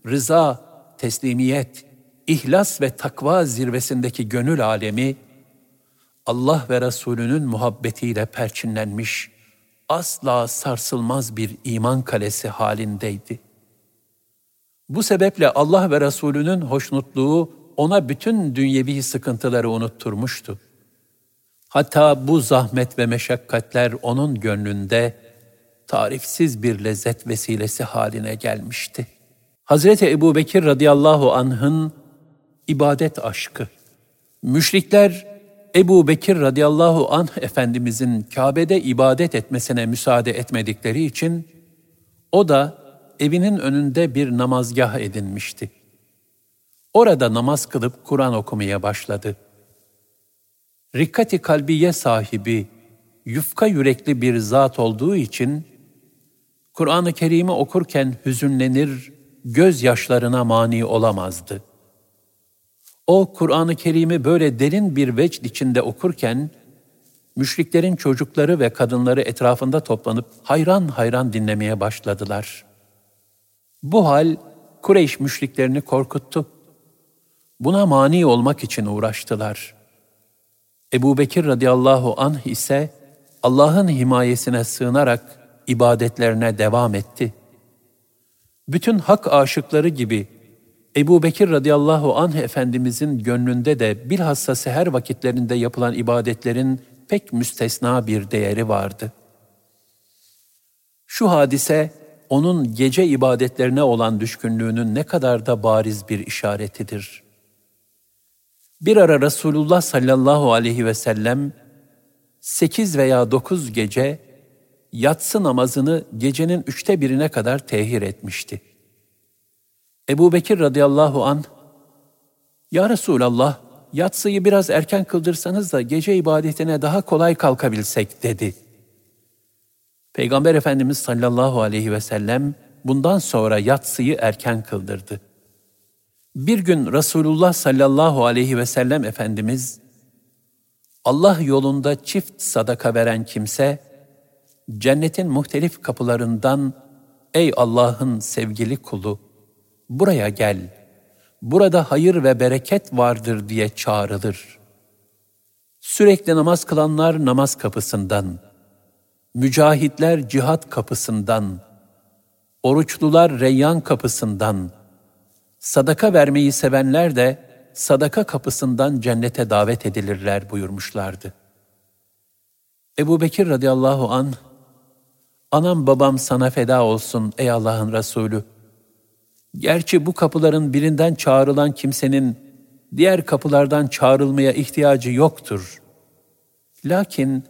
[SPEAKER 1] rıza, teslimiyet, ihlas ve takva zirvesindeki gönül alemi Allah ve Resulünün muhabbetiyle perçinlenmiş, asla sarsılmaz bir iman kalesi halindeydi. Bu sebeple Allah ve Resulünün hoşnutluğu ona bütün dünyevi sıkıntıları unutturmuştu. Hatta bu zahmet ve meşakkatler onun gönlünde tarifsiz bir lezzet vesilesi haline gelmişti. Hazreti Ebu Bekir radıyallahu anh'ın ibadet aşkı. Müşrikler Ebu Bekir radıyallahu anh Efendimizin Kabe'de ibadet etmesine müsaade etmedikleri için o da evinin önünde bir namazgah edinmişti. Orada namaz kılıp Kur'an okumaya başladı. Rikkati kalbiye sahibi, yufka yürekli bir zat olduğu için Kur'an-ı Kerim'i okurken hüzünlenir, gözyaşlarına mani olamazdı. O Kur'an-ı Kerim'i böyle derin bir vecd içinde okurken, müşriklerin çocukları ve kadınları etrafında toplanıp hayran hayran dinlemeye başladılar. Bu hal Kureyş müşriklerini korkuttu. Buna mani olmak için uğraştılar. Ebu Bekir radıyallahu anh ise Allah'ın himayesine sığınarak ibadetlerine devam etti. Bütün hak aşıkları gibi Ebu Bekir radıyallahu anh Efendimizin gönlünde de bilhassa seher vakitlerinde yapılan ibadetlerin pek müstesna bir değeri vardı. Şu hadise onun gece ibadetlerine olan düşkünlüğünün ne kadar da bariz bir işaretidir. Bir ara Resulullah sallallahu aleyhi ve sellem sekiz veya dokuz gece yatsı namazını gecenin üçte birine kadar tehir etmişti. Ebu Bekir radıyallahu an, Ya Resulallah, yatsıyı biraz erken kıldırsanız da gece ibadetine daha kolay kalkabilsek dedi. Peygamber Efendimiz sallallahu aleyhi ve sellem bundan sonra yatsıyı erken kıldırdı. Bir gün Resulullah sallallahu aleyhi ve sellem Efendimiz, Allah yolunda çift sadaka veren kimse, cennetin muhtelif kapılarından, ey Allah'ın sevgili kulu, buraya gel, burada hayır ve bereket vardır diye çağrılır. Sürekli namaz kılanlar namaz kapısından, mücahitler cihat kapısından, oruçlular reyyan kapısından, sadaka vermeyi sevenler de sadaka kapısından cennete davet edilirler buyurmuşlardı. Ebu Bekir radıyallahu an, anam babam sana feda olsun ey Allah'ın Resulü. Gerçi bu kapıların birinden çağrılan kimsenin diğer kapılardan çağrılmaya ihtiyacı yoktur. Lakin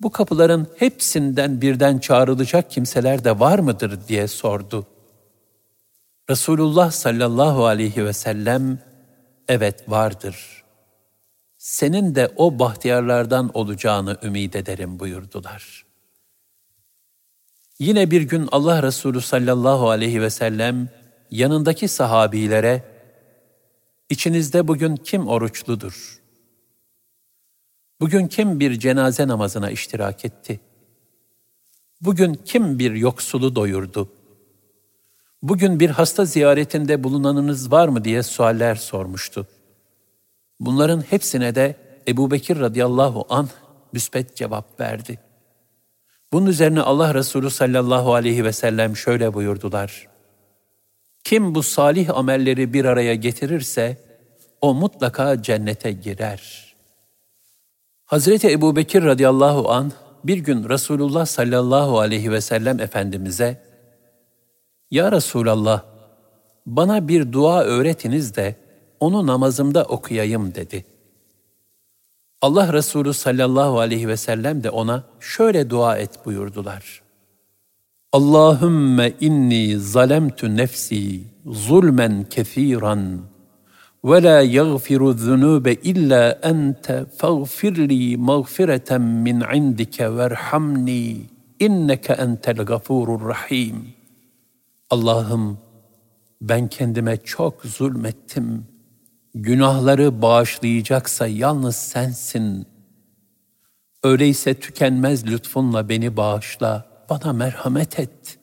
[SPEAKER 1] bu kapıların hepsinden birden çağrılacak kimseler de var mıdır diye sordu. Resulullah sallallahu aleyhi ve sellem evet vardır. Senin de o bahtiyarlardan olacağını ümit ederim buyurdular. Yine bir gün Allah Resulü sallallahu aleyhi ve sellem yanındaki sahabilere, İçinizde bugün kim oruçludur? Bugün kim bir cenaze namazına iştirak etti? Bugün kim bir yoksulu doyurdu? bugün bir hasta ziyaretinde bulunanınız var mı diye sualler sormuştu. Bunların hepsine de Ebu Bekir radıyallahu anh müspet cevap verdi. Bunun üzerine Allah Resulü sallallahu aleyhi ve sellem şöyle buyurdular. Kim bu salih amelleri bir araya getirirse o mutlaka cennete girer. Hazreti Ebu Bekir radıyallahu an bir gün Resulullah sallallahu aleyhi ve sellem Efendimiz'e ya Resulallah, bana bir dua öğretiniz de onu namazımda okuyayım dedi. Allah Resulü sallallahu aleyhi ve sellem de ona şöyle dua et buyurdular. Allahümme inni zalemtu nefsi zulmen kethiran ve la yaghfiru zunube illa ente faghfirli mağfireten min indike verhamni inneke entel gafurur rahim.'' Allah'ım ben kendime çok zulmettim. Günahları bağışlayacaksa yalnız sensin. Öyleyse tükenmez lütfunla beni bağışla, bana merhamet et.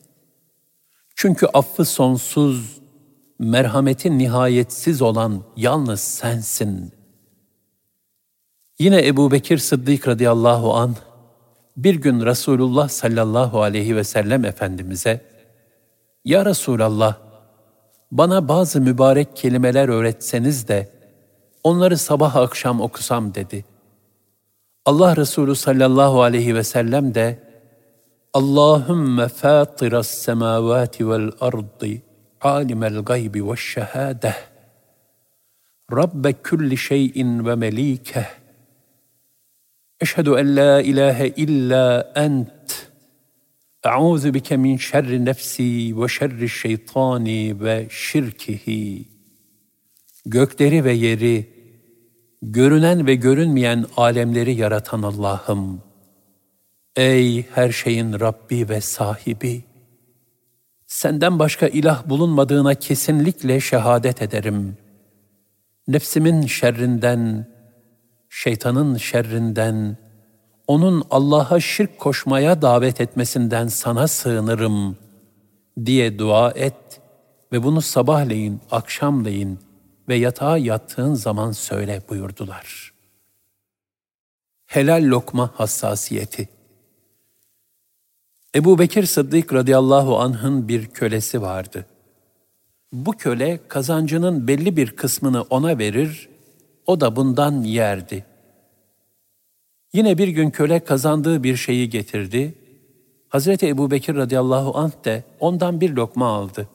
[SPEAKER 1] Çünkü affı sonsuz, merhameti nihayetsiz olan yalnız sensin. Yine Ebu Bekir Sıddık radıyallahu an bir gün Resulullah sallallahu aleyhi ve sellem Efendimiz'e ya Resulallah, bana bazı mübarek kelimeler öğretseniz de onları sabah akşam okusam dedi. Allah Resulü sallallahu aleyhi ve sellem de Allahümme fâtiras semâvâti vel ardı alimel gaybi ve şehâdeh Rabbe külli şeyin ve melîkeh Eşhedü en la ilahe illa ent Euzu bike min şerri nefsi ve şerri şeytani ve şirkihi. Gökleri ve yeri, görünen ve görünmeyen alemleri yaratan Allah'ım. Ey her şeyin Rabbi ve sahibi! Senden başka ilah bulunmadığına kesinlikle şehadet ederim. Nefsimin şerrinden, şeytanın şerrinden, onun Allah'a şirk koşmaya davet etmesinden sana sığınırım diye dua et ve bunu sabahleyin, akşamleyin ve yatağa yattığın zaman söyle buyurdular. Helal lokma hassasiyeti Ebu Bekir Sıddık radıyallahu anh'ın bir kölesi vardı. Bu köle kazancının belli bir kısmını ona verir, o da bundan yerdi. Yine bir gün köle kazandığı bir şeyi getirdi. Hazreti Ebu Bekir radıyallahu anh de ondan bir lokma aldı.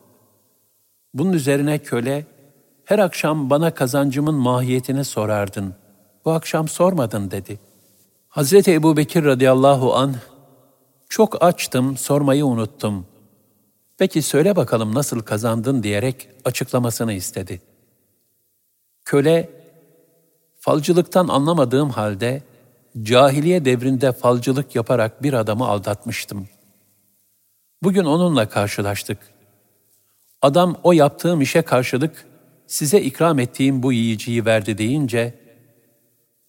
[SPEAKER 1] Bunun üzerine köle, her akşam bana kazancımın mahiyetini sorardın. Bu akşam sormadın dedi. Hazreti Ebu Bekir radıyallahu anh, çok açtım, sormayı unuttum. Peki söyle bakalım nasıl kazandın diyerek açıklamasını istedi. Köle, falcılıktan anlamadığım halde cahiliye devrinde falcılık yaparak bir adamı aldatmıştım. Bugün onunla karşılaştık. Adam o yaptığım işe karşılık size ikram ettiğim bu yiyiciyi verdi deyince,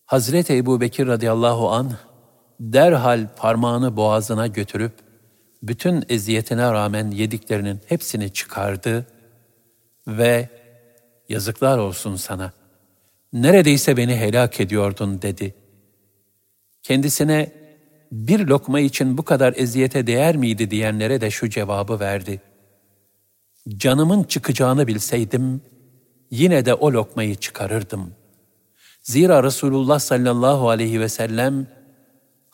[SPEAKER 1] Hazreti Ebu Bekir radıyallahu anh derhal parmağını boğazına götürüp, bütün eziyetine rağmen yediklerinin hepsini çıkardı ve yazıklar olsun sana, neredeyse beni helak ediyordun dedi. Kendisine bir lokma için bu kadar eziyete değer miydi diyenlere de şu cevabı verdi. Canımın çıkacağını bilseydim, yine de o lokmayı çıkarırdım. Zira Resulullah sallallahu aleyhi ve sellem,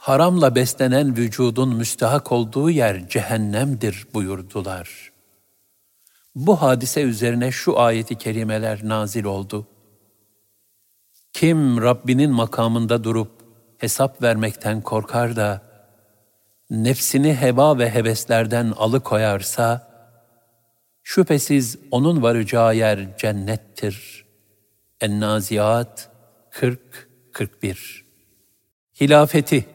[SPEAKER 1] haramla beslenen vücudun müstahak olduğu yer cehennemdir buyurdular. Bu hadise üzerine şu ayeti kerimeler nazil oldu. Kim Rabbinin makamında durup hesap vermekten korkar da nefsini heva ve heveslerden alıkoyarsa şüphesiz onun varacağı yer cennettir. En-Naziat 40-41 Hilafeti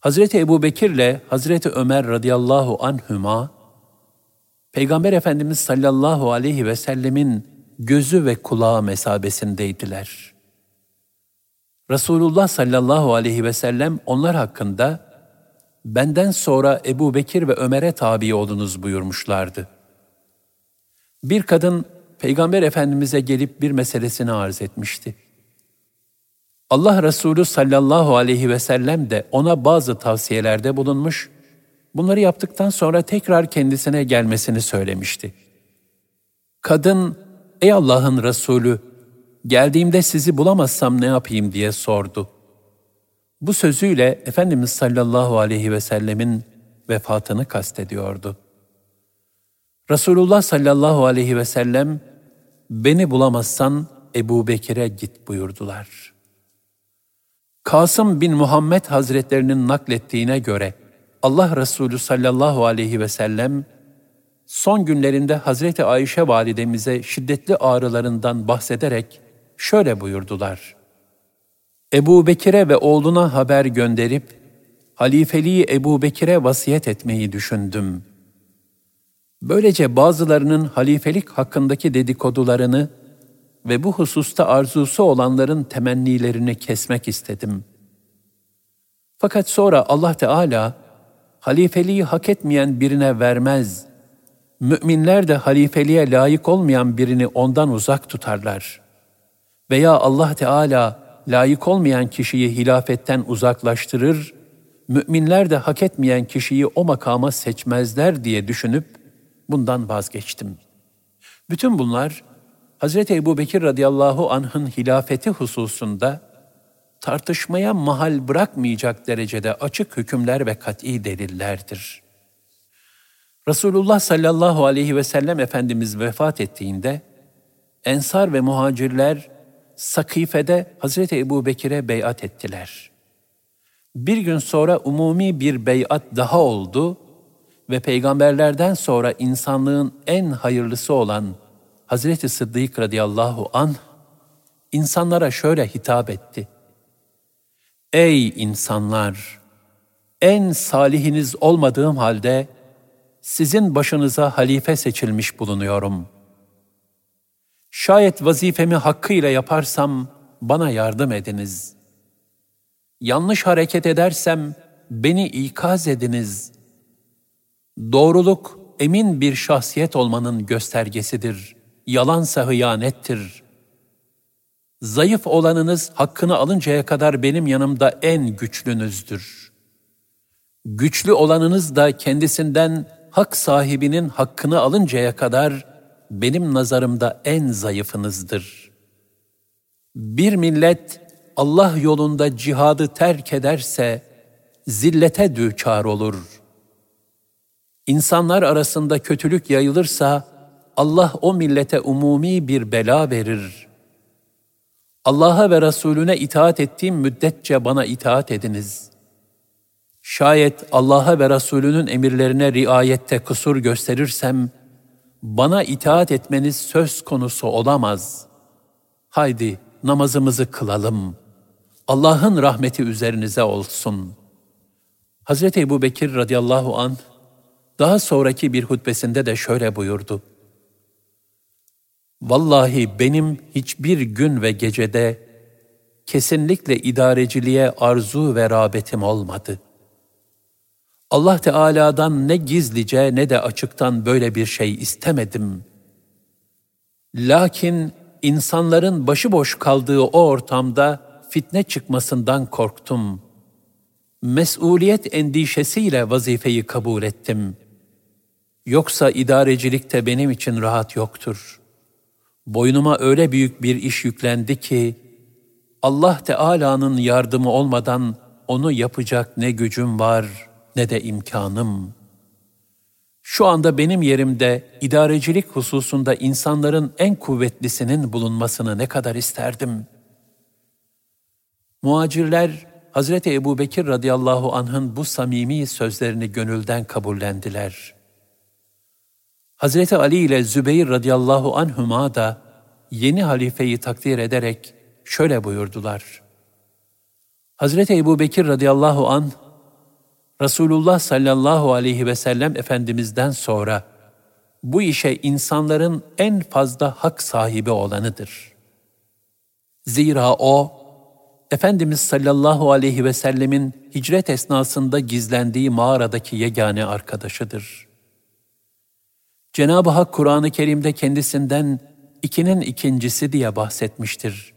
[SPEAKER 1] Hazreti Ebu Bekir ile Hazreti Ömer radıyallahu anhüma, Peygamber Efendimiz sallallahu aleyhi ve sellemin gözü ve kulağı mesabesindeydiler. Resulullah sallallahu aleyhi ve sellem onlar hakkında benden sonra Ebu Bekir ve Ömer'e tabi olunuz buyurmuşlardı. Bir kadın Peygamber Efendimiz'e gelip bir meselesini arz etmişti. Allah Resulü sallallahu aleyhi ve sellem de ona bazı tavsiyelerde bulunmuş, bunları yaptıktan sonra tekrar kendisine gelmesini söylemişti. Kadın, ey Allah'ın Resulü, geldiğimde sizi bulamazsam ne yapayım diye sordu. Bu sözüyle Efendimiz sallallahu aleyhi ve sellemin vefatını kastediyordu. Resulullah sallallahu aleyhi ve sellem, beni bulamazsan Ebu Bekir'e git buyurdular.'' Kasım bin Muhammed Hazretlerinin naklettiğine göre Allah Resulü sallallahu aleyhi ve sellem son günlerinde Hazreti Ayşe validemize şiddetli ağrılarından bahsederek şöyle buyurdular. Ebu Bekir'e ve oğluna haber gönderip halifeliği Ebu Bekir'e vasiyet etmeyi düşündüm. Böylece bazılarının halifelik hakkındaki dedikodularını ve bu hususta arzusu olanların temennilerini kesmek istedim. Fakat sonra Allah Teala halifeliği hak etmeyen birine vermez. Müminler de halifeliğe layık olmayan birini ondan uzak tutarlar. Veya Allah Teala layık olmayan kişiyi hilafetten uzaklaştırır, müminler de hak etmeyen kişiyi o makama seçmezler diye düşünüp bundan vazgeçtim. Bütün bunlar Hz. Ebu Bekir radıyallahu anh'ın hilafeti hususunda tartışmaya mahal bırakmayacak derecede açık hükümler ve kat'i delillerdir. Resulullah sallallahu aleyhi ve sellem Efendimiz vefat ettiğinde, Ensar ve muhacirler Sakife'de Hazreti Ebu Bekir'e beyat ettiler. Bir gün sonra umumi bir beyat daha oldu ve peygamberlerden sonra insanlığın en hayırlısı olan Hazreti Sıddık radıyallahu anh insanlara şöyle hitap etti. Ey insanlar! En salihiniz olmadığım halde sizin başınıza halife seçilmiş bulunuyorum. Şayet vazifemi hakkıyla yaparsam bana yardım ediniz. Yanlış hareket edersem beni ikaz ediniz. Doğruluk emin bir şahsiyet olmanın göstergesidir. Yalansa hıyanettir. Zayıf olanınız hakkını alıncaya kadar benim yanımda en güçlünüzdür. Güçlü olanınız da kendisinden hak sahibinin hakkını alıncaya kadar benim nazarımda en zayıfınızdır. Bir millet Allah yolunda cihadı terk ederse zillete düçar olur. İnsanlar arasında kötülük yayılırsa Allah o millete umumi bir bela verir. Allah'a ve Resulüne itaat ettiğim müddetçe bana itaat ediniz. Şayet Allah'a ve Resulünün emirlerine riayette kusur gösterirsem, bana itaat etmeniz söz konusu olamaz. Haydi namazımızı kılalım. Allah'ın rahmeti üzerinize olsun. Hazreti Ebu Bekir radıyallahu an daha sonraki bir hutbesinde de şöyle buyurdu. Vallahi benim hiçbir gün ve gecede kesinlikle idareciliğe arzu ve rağbetim olmadı. Allah Teala'dan ne gizlice ne de açıktan böyle bir şey istemedim. Lakin insanların başıboş kaldığı o ortamda fitne çıkmasından korktum. Mesuliyet endişesiyle vazifeyi kabul ettim. Yoksa idarecilikte benim için rahat yoktur. Boynuma öyle büyük bir iş yüklendi ki, Allah Teala'nın yardımı olmadan onu yapacak ne gücüm var ne de imkanım. Şu anda benim yerimde idarecilik hususunda insanların en kuvvetlisinin bulunmasını ne kadar isterdim. Muacirler Hazreti Ebu Bekir radıyallahu anh'ın bu samimi sözlerini gönülden kabullendiler. Hazreti Ali ile Zübeyir radıyallahu anhüma da yeni halifeyi takdir ederek şöyle buyurdular. Hazreti Ebu Bekir radıyallahu anh, Resulullah sallallahu aleyhi ve sellem Efendimiz'den sonra bu işe insanların en fazla hak sahibi olanıdır. Zira o, Efendimiz sallallahu aleyhi ve sellemin hicret esnasında gizlendiği mağaradaki yegane arkadaşıdır. Cenab-ı Hak Kur'an-ı Kerim'de kendisinden ikinin ikincisi diye bahsetmiştir.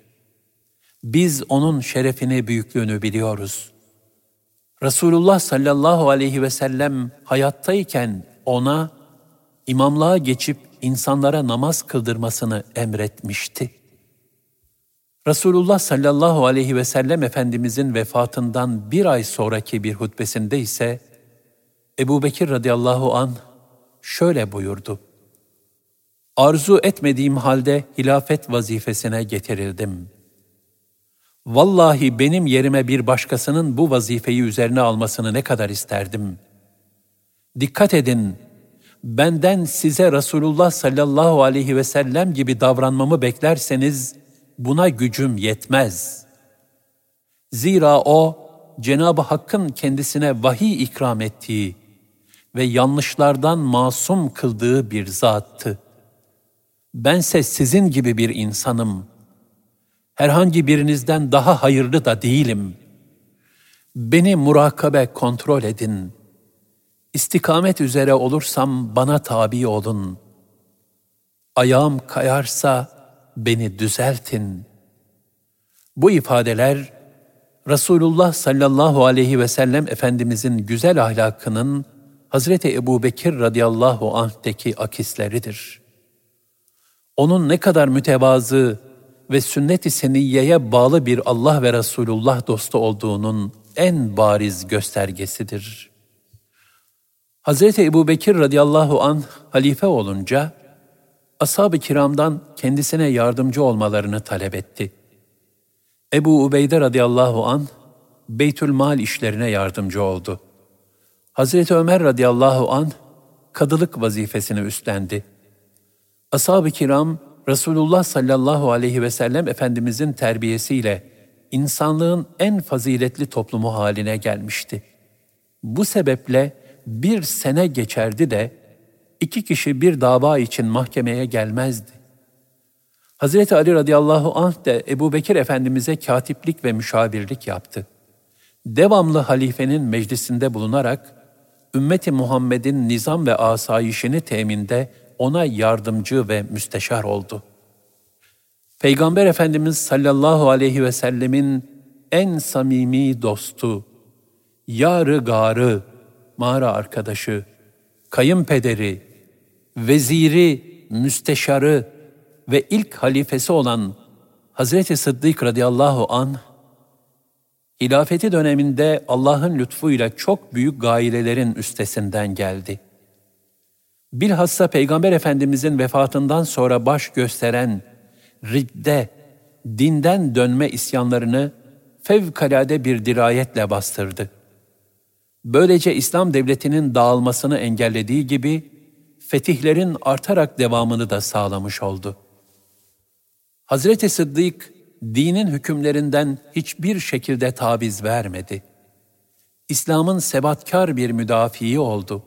[SPEAKER 1] Biz onun şerefini, büyüklüğünü biliyoruz. Resulullah sallallahu aleyhi ve sellem hayattayken ona imamlığa geçip insanlara namaz kıldırmasını emretmişti. Resulullah sallallahu aleyhi ve sellem Efendimizin vefatından bir ay sonraki bir hutbesinde ise Ebu Bekir radıyallahu an şöyle buyurdu. Arzu etmediğim halde hilafet vazifesine getirildim. Vallahi benim yerime bir başkasının bu vazifeyi üzerine almasını ne kadar isterdim. Dikkat edin, benden size Resulullah sallallahu aleyhi ve sellem gibi davranmamı beklerseniz, buna gücüm yetmez. Zira o, Cenab-ı Hakk'ın kendisine vahiy ikram ettiği ve yanlışlardan masum kıldığı bir zattı. Bense sizin gibi bir insanım. Herhangi birinizden daha hayırlı da değilim. Beni murakabe kontrol edin. İstikamet üzere olursam bana tabi olun. Ayağım kayarsa beni düzeltin. Bu ifadeler Resulullah sallallahu aleyhi ve sellem Efendimizin güzel ahlakının Hazreti Ebu Bekir radıyallahu anh'teki akisleridir. Onun ne kadar mütevazı ve sünnet-i seniyyeye bağlı bir Allah ve Resulullah dostu olduğunun en bariz göstergesidir. Hazreti Ebu Bekir radıyallahu anh halife olunca, ashab-ı kiramdan kendisine yardımcı olmalarını talep etti. Ebu Ubeyde radıyallahu an Beytül Mal işlerine yardımcı oldu. Hazreti Ömer radıyallahu an kadılık vazifesini üstlendi. Ashab-ı kiram Resulullah sallallahu aleyhi ve sellem Efendimizin terbiyesiyle insanlığın en faziletli toplumu haline gelmişti. Bu sebeple bir sene geçerdi de iki kişi bir dava için mahkemeye gelmezdi. Hazreti Ali radıyallahu anh de Ebu Bekir Efendimiz'e katiplik ve müşavirlik yaptı. Devamlı halifenin meclisinde bulunarak, ümmeti Muhammed'in nizam ve asayişini teminde ona yardımcı ve müsteşar oldu. Peygamber Efendimiz sallallahu aleyhi ve sellemin en samimi dostu, yarı garı, mağara arkadaşı, kayınpederi, veziri, müsteşarı ve ilk halifesi olan Hazreti Sıddık radıyallahu an hilafeti döneminde Allah'ın lütfuyla çok büyük gailelerin üstesinden geldi. Bilhassa Peygamber Efendimizin vefatından sonra baş gösteren ridde, dinden dönme isyanlarını fevkalade bir dirayetle bastırdı. Böylece İslam devletinin dağılmasını engellediği gibi fetihlerin artarak devamını da sağlamış oldu. Hazreti Sıddık dinin hükümlerinden hiçbir şekilde taviz vermedi. İslam'ın sebatkar bir müdafii oldu.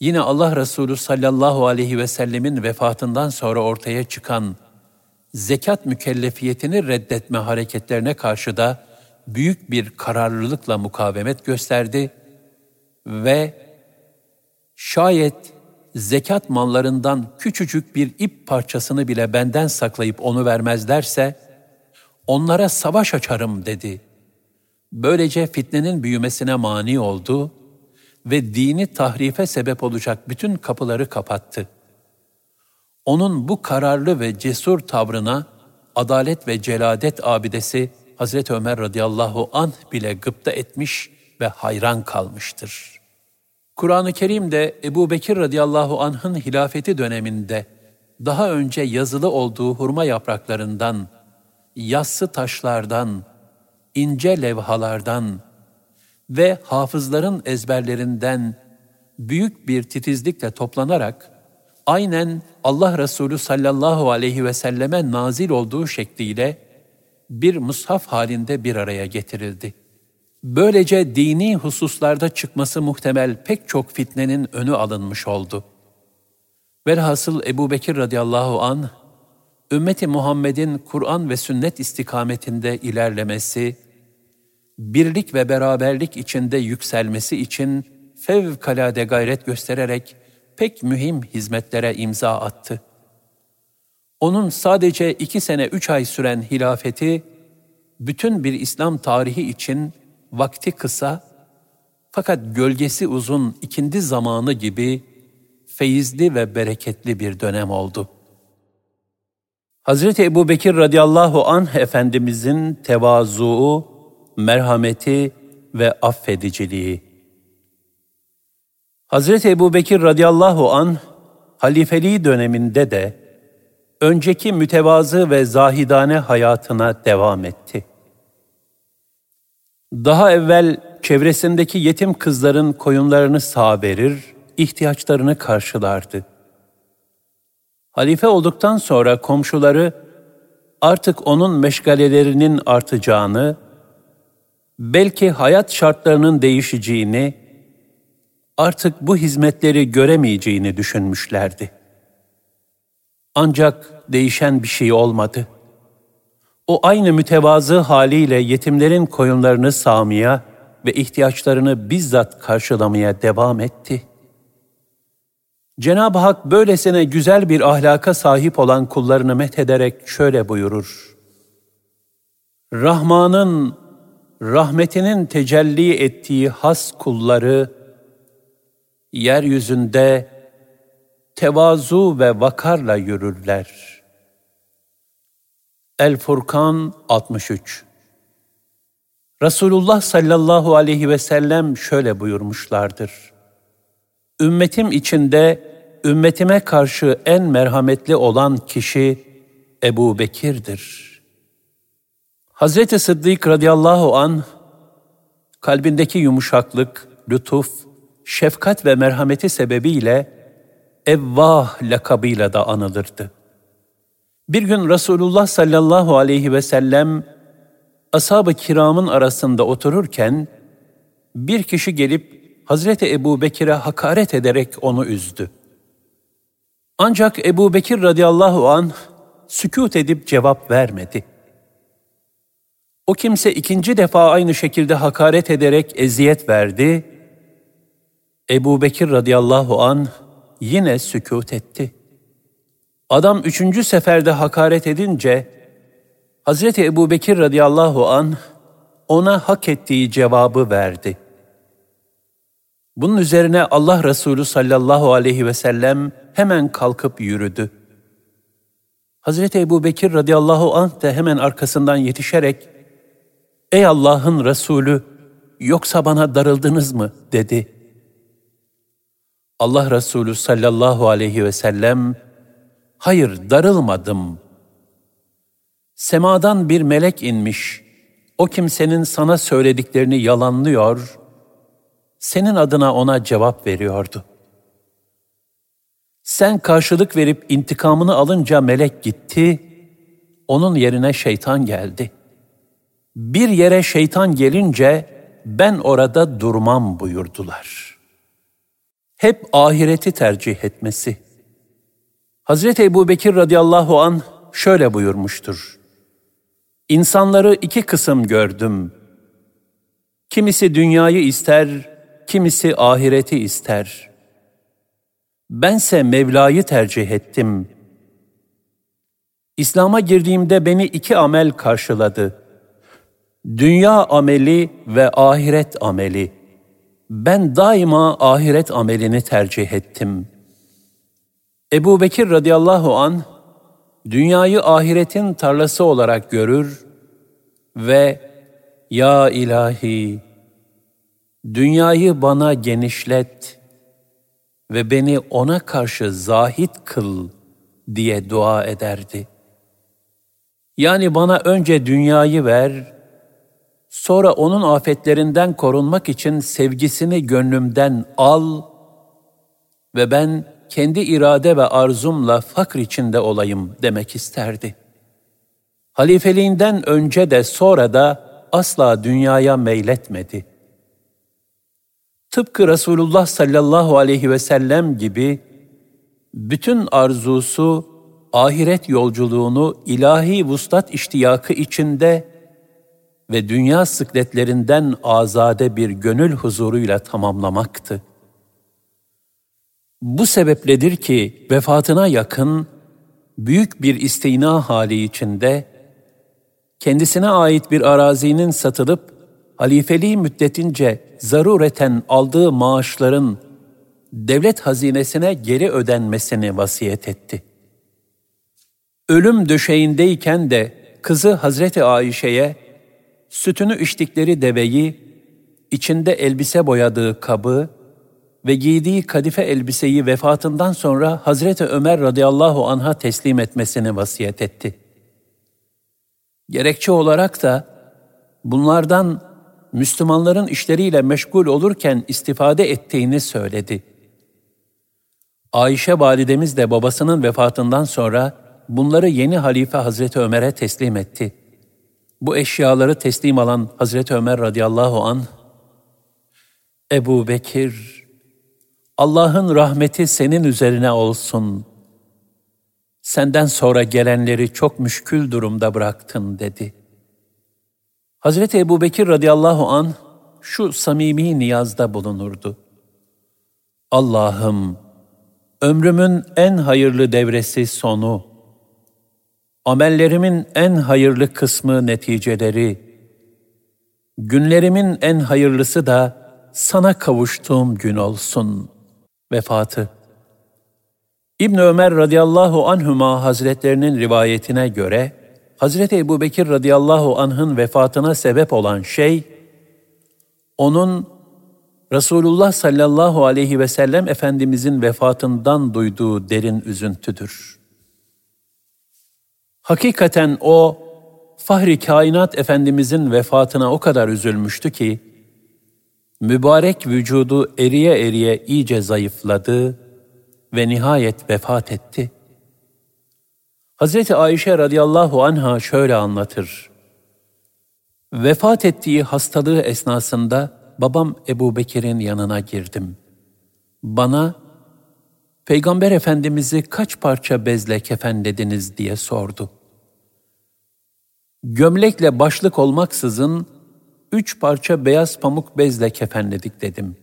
[SPEAKER 1] Yine Allah Resulü sallallahu aleyhi ve sellemin vefatından sonra ortaya çıkan zekat mükellefiyetini reddetme hareketlerine karşı da büyük bir kararlılıkla mukavemet gösterdi ve şayet zekat mallarından küçücük bir ip parçasını bile benden saklayıp onu vermezlerse onlara savaş açarım dedi. Böylece fitnenin büyümesine mani oldu ve dini tahrife sebep olacak bütün kapıları kapattı. Onun bu kararlı ve cesur tavrına adalet ve celadet abidesi Hazreti Ömer radıyallahu anh bile gıpta etmiş ve hayran kalmıştır. Kur'an-ı Kerim'de Ebu Bekir radıyallahu anh'ın hilafeti döneminde daha önce yazılı olduğu hurma yapraklarından, yassı taşlardan, ince levhalardan ve hafızların ezberlerinden büyük bir titizlikle toplanarak aynen Allah Resulü sallallahu aleyhi ve selleme nazil olduğu şekliyle bir mushaf halinde bir araya getirildi. Böylece dini hususlarda çıkması muhtemel pek çok fitnenin önü alınmış oldu. Velhasıl Ebu Bekir radıyallahu an ümmeti Muhammed'in Kur'an ve sünnet istikametinde ilerlemesi, birlik ve beraberlik içinde yükselmesi için fevkalade gayret göstererek pek mühim hizmetlere imza attı. Onun sadece iki sene üç ay süren hilafeti, bütün bir İslam tarihi için vakti kısa, fakat gölgesi uzun ikindi zamanı gibi feyizli ve bereketli bir dönem oldu. Hazreti Ebu Bekir radıyallahu anh Efendimizin tevazuu, merhameti ve affediciliği. Hazreti Ebu Bekir radıyallahu an halifeliği döneminde de önceki mütevazı ve zahidane hayatına devam etti. Daha evvel çevresindeki yetim kızların koyunlarını sağ verir, ihtiyaçlarını karşılardı. Halife olduktan sonra komşuları artık onun meşgalelerinin artacağını, belki hayat şartlarının değişeceğini, artık bu hizmetleri göremeyeceğini düşünmüşlerdi. Ancak değişen bir şey olmadı. O aynı mütevazı haliyle yetimlerin koyunlarını sağmaya ve ihtiyaçlarını bizzat karşılamaya devam etti. Cenab-ı Hak böylesine güzel bir ahlaka sahip olan kullarını methederek şöyle buyurur. Rahman'ın rahmetinin tecelli ettiği has kulları yeryüzünde tevazu ve vakarla yürürler. El Furkan 63 Resulullah sallallahu aleyhi ve sellem şöyle buyurmuşlardır. Ümmetim içinde ümmetime karşı en merhametli olan kişi Ebu Bekir'dir. Hazreti Sıddık radıyallahu an kalbindeki yumuşaklık, lütuf, şefkat ve merhameti sebebiyle Evvah lakabıyla da anılırdı. Bir gün Resulullah sallallahu aleyhi ve sellem ashab-ı kiramın arasında otururken bir kişi gelip Hazreti Ebu Bekir'e hakaret ederek onu üzdü. Ancak Ebu Bekir radıyallahu an sükut edip cevap vermedi. O kimse ikinci defa aynı şekilde hakaret ederek eziyet verdi. Ebu Bekir radıyallahu an yine sükut etti. Adam üçüncü seferde hakaret edince, Hazreti Ebu Bekir radıyallahu an ona hak ettiği cevabı verdi. Bunun üzerine Allah Resulü sallallahu aleyhi ve sellem hemen kalkıp yürüdü. Hazreti Ebu Bekir radıyallahu anh de hemen arkasından yetişerek, Ey Allah'ın Resulü, yoksa bana darıldınız mı? dedi. Allah Resulü sallallahu aleyhi ve sellem, Hayır, darılmadım. Semadan bir melek inmiş, o kimsenin sana söylediklerini yalanlıyor, senin adına ona cevap veriyordu. Sen karşılık verip intikamını alınca melek gitti, onun yerine şeytan geldi. Bir yere şeytan gelince ben orada durmam buyurdular. Hep ahireti tercih etmesi. Hazreti Ebu Bekir radıyallahu an şöyle buyurmuştur. İnsanları iki kısım gördüm. Kimisi dünyayı ister, kimisi ahireti ister.'' Bense Mevla'yı tercih ettim. İslam'a girdiğimde beni iki amel karşıladı. Dünya ameli ve ahiret ameli. Ben daima ahiret amelini tercih ettim. Ebu Bekir radıyallahu an dünyayı ahiretin tarlası olarak görür ve Ya ilahi, dünyayı bana genişlet.'' ve beni ona karşı zahit kıl diye dua ederdi. Yani bana önce dünyayı ver, sonra onun afetlerinden korunmak için sevgisini gönlümden al ve ben kendi irade ve arzumla fakr içinde olayım demek isterdi. Halifeliğinden önce de sonra da asla dünyaya meyletmedi.'' Tıpkı Resulullah sallallahu aleyhi ve sellem gibi bütün arzusu ahiret yolculuğunu ilahi vuslat iştiyakı içinde ve dünya sıkletlerinden azade bir gönül huzuruyla tamamlamaktı. Bu sebepledir ki vefatına yakın büyük bir istina hali içinde kendisine ait bir arazinin satılıp halifeliği müddetince zarureten aldığı maaşların devlet hazinesine geri ödenmesini vasiyet etti. Ölüm döşeğindeyken de kızı Hazreti Ayşe'ye sütünü içtikleri deveyi, içinde elbise boyadığı kabı ve giydiği kadife elbiseyi vefatından sonra Hazreti Ömer radıyallahu anha teslim etmesini vasiyet etti. Gerekçe olarak da bunlardan Müslümanların işleriyle meşgul olurken istifade ettiğini söyledi. Ayşe validemiz de babasının vefatından sonra bunları yeni halife Hazreti Ömer'e teslim etti. Bu eşyaları teslim alan Hazreti Ömer radıyallahu an Ebu Bekir, Allah'ın rahmeti senin üzerine olsun. Senden sonra gelenleri çok müşkül durumda bıraktın dedi.'' Hazreti Ebu Bekir radıyallahu an şu samimi niyazda bulunurdu. Allah'ım, ömrümün en hayırlı devresi sonu, amellerimin en hayırlı kısmı neticeleri, günlerimin en hayırlısı da sana kavuştuğum gün olsun. Vefatı İbn Ömer radıyallahu anhuma hazretlerinin rivayetine göre, Hazreti Ebu Bekir radıyallahu anh'ın vefatına sebep olan şey, onun Resulullah sallallahu aleyhi ve sellem Efendimizin vefatından duyduğu derin üzüntüdür. Hakikaten o, Fahri Kainat Efendimizin vefatına o kadar üzülmüştü ki, mübarek vücudu eriye eriye iyice zayıfladı ve nihayet vefat etti.'' Hazreti Ayşe radıyallahu anha şöyle anlatır. Vefat ettiği hastalığı esnasında babam Ebu Bekir'in yanına girdim. Bana, Peygamber Efendimiz'i kaç parça bezle kefenlediniz diye sordu. Gömlekle başlık olmaksızın üç parça beyaz pamuk bezle kefenledik dedim.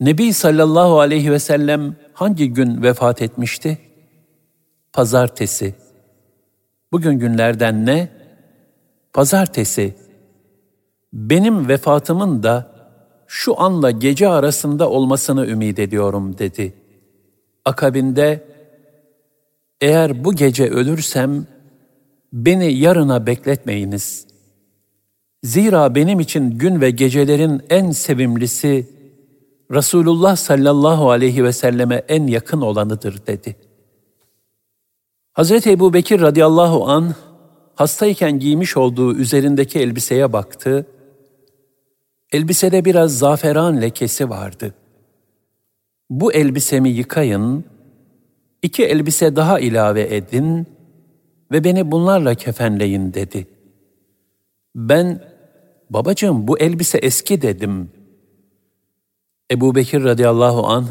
[SPEAKER 1] Nebi sallallahu aleyhi ve sellem hangi gün vefat etmişti? Pazartesi. Bugün günlerden ne? Pazartesi. Benim vefatımın da şu anla gece arasında olmasını ümit ediyorum dedi. Akabinde eğer bu gece ölürsem beni yarına bekletmeyiniz. Zira benim için gün ve gecelerin en sevimlisi Resulullah sallallahu aleyhi ve selleme en yakın olanıdır dedi. Hazreti Ebu Bekir radıyallahu an hastayken giymiş olduğu üzerindeki elbiseye baktı. Elbisede biraz zaferan lekesi vardı. Bu elbisemi yıkayın, iki elbise daha ilave edin ve beni bunlarla kefenleyin dedi. Ben, babacığım bu elbise eski dedim. Ebu Bekir radıyallahu an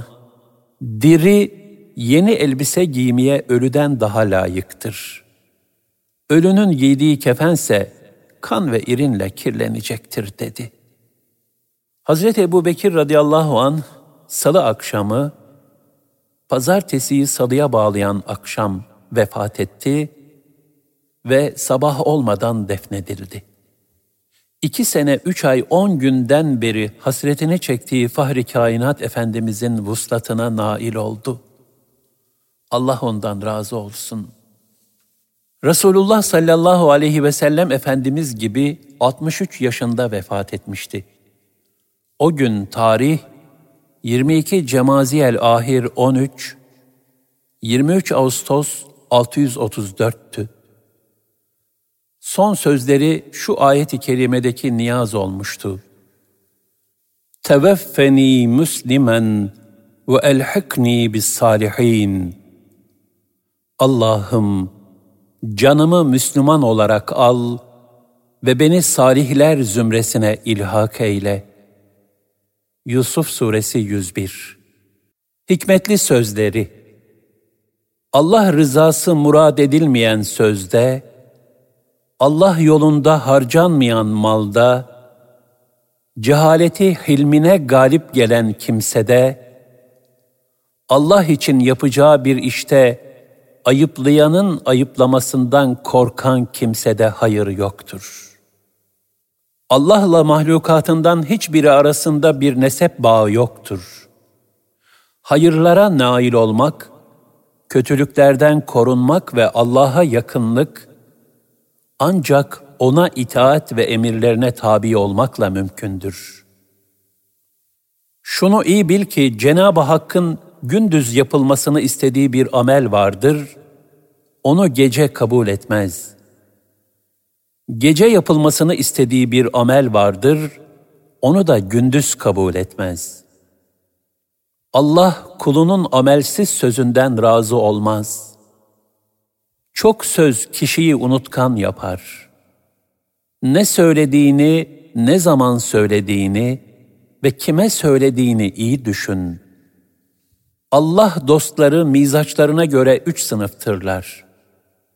[SPEAKER 1] diri yeni elbise giymeye ölüden daha layıktır. Ölünün giydiği kefense kan ve irinle kirlenecektir dedi. Hazreti Ebu Bekir radıyallahu an salı akşamı, pazartesiyi salıya bağlayan akşam vefat etti ve sabah olmadan defnedildi. İki sene üç ay on günden beri hasretini çektiği Fahri Kainat Efendimizin vuslatına nail oldu. Allah ondan razı olsun. Resulullah sallallahu aleyhi ve sellem Efendimiz gibi 63 yaşında vefat etmişti. O gün tarih 22 Cemaziyel Ahir 13, 23 Ağustos 634'tü. Son sözleri şu ayet-i kerimedeki niyaz olmuştu. Teveffeni müslimen ve elhikni bis salihin. Allah'ım canımı Müslüman olarak al ve beni salihler zümresine ilhak eyle. Yusuf Suresi 101 Hikmetli Sözleri Allah rızası murad edilmeyen sözde, Allah yolunda harcanmayan malda, cehaleti hilmine galip gelen kimsede, Allah için yapacağı bir işte ayıplayanın ayıplamasından korkan kimsede hayır yoktur. Allah'la mahlukatından hiçbiri arasında bir nesep bağı yoktur. Hayırlara nail olmak, kötülüklerden korunmak ve Allah'a yakınlık ancak ona itaat ve emirlerine tabi olmakla mümkündür. Şunu iyi bil ki Cenab-ı Hakk'ın gündüz yapılmasını istediği bir amel vardır, onu gece kabul etmez. Gece yapılmasını istediği bir amel vardır, onu da gündüz kabul etmez. Allah kulunun amelsiz sözünden razı olmaz. Çok söz kişiyi unutkan yapar. Ne söylediğini, ne zaman söylediğini ve kime söylediğini iyi düşün.'' Allah dostları mizaçlarına göre üç sınıftırlar.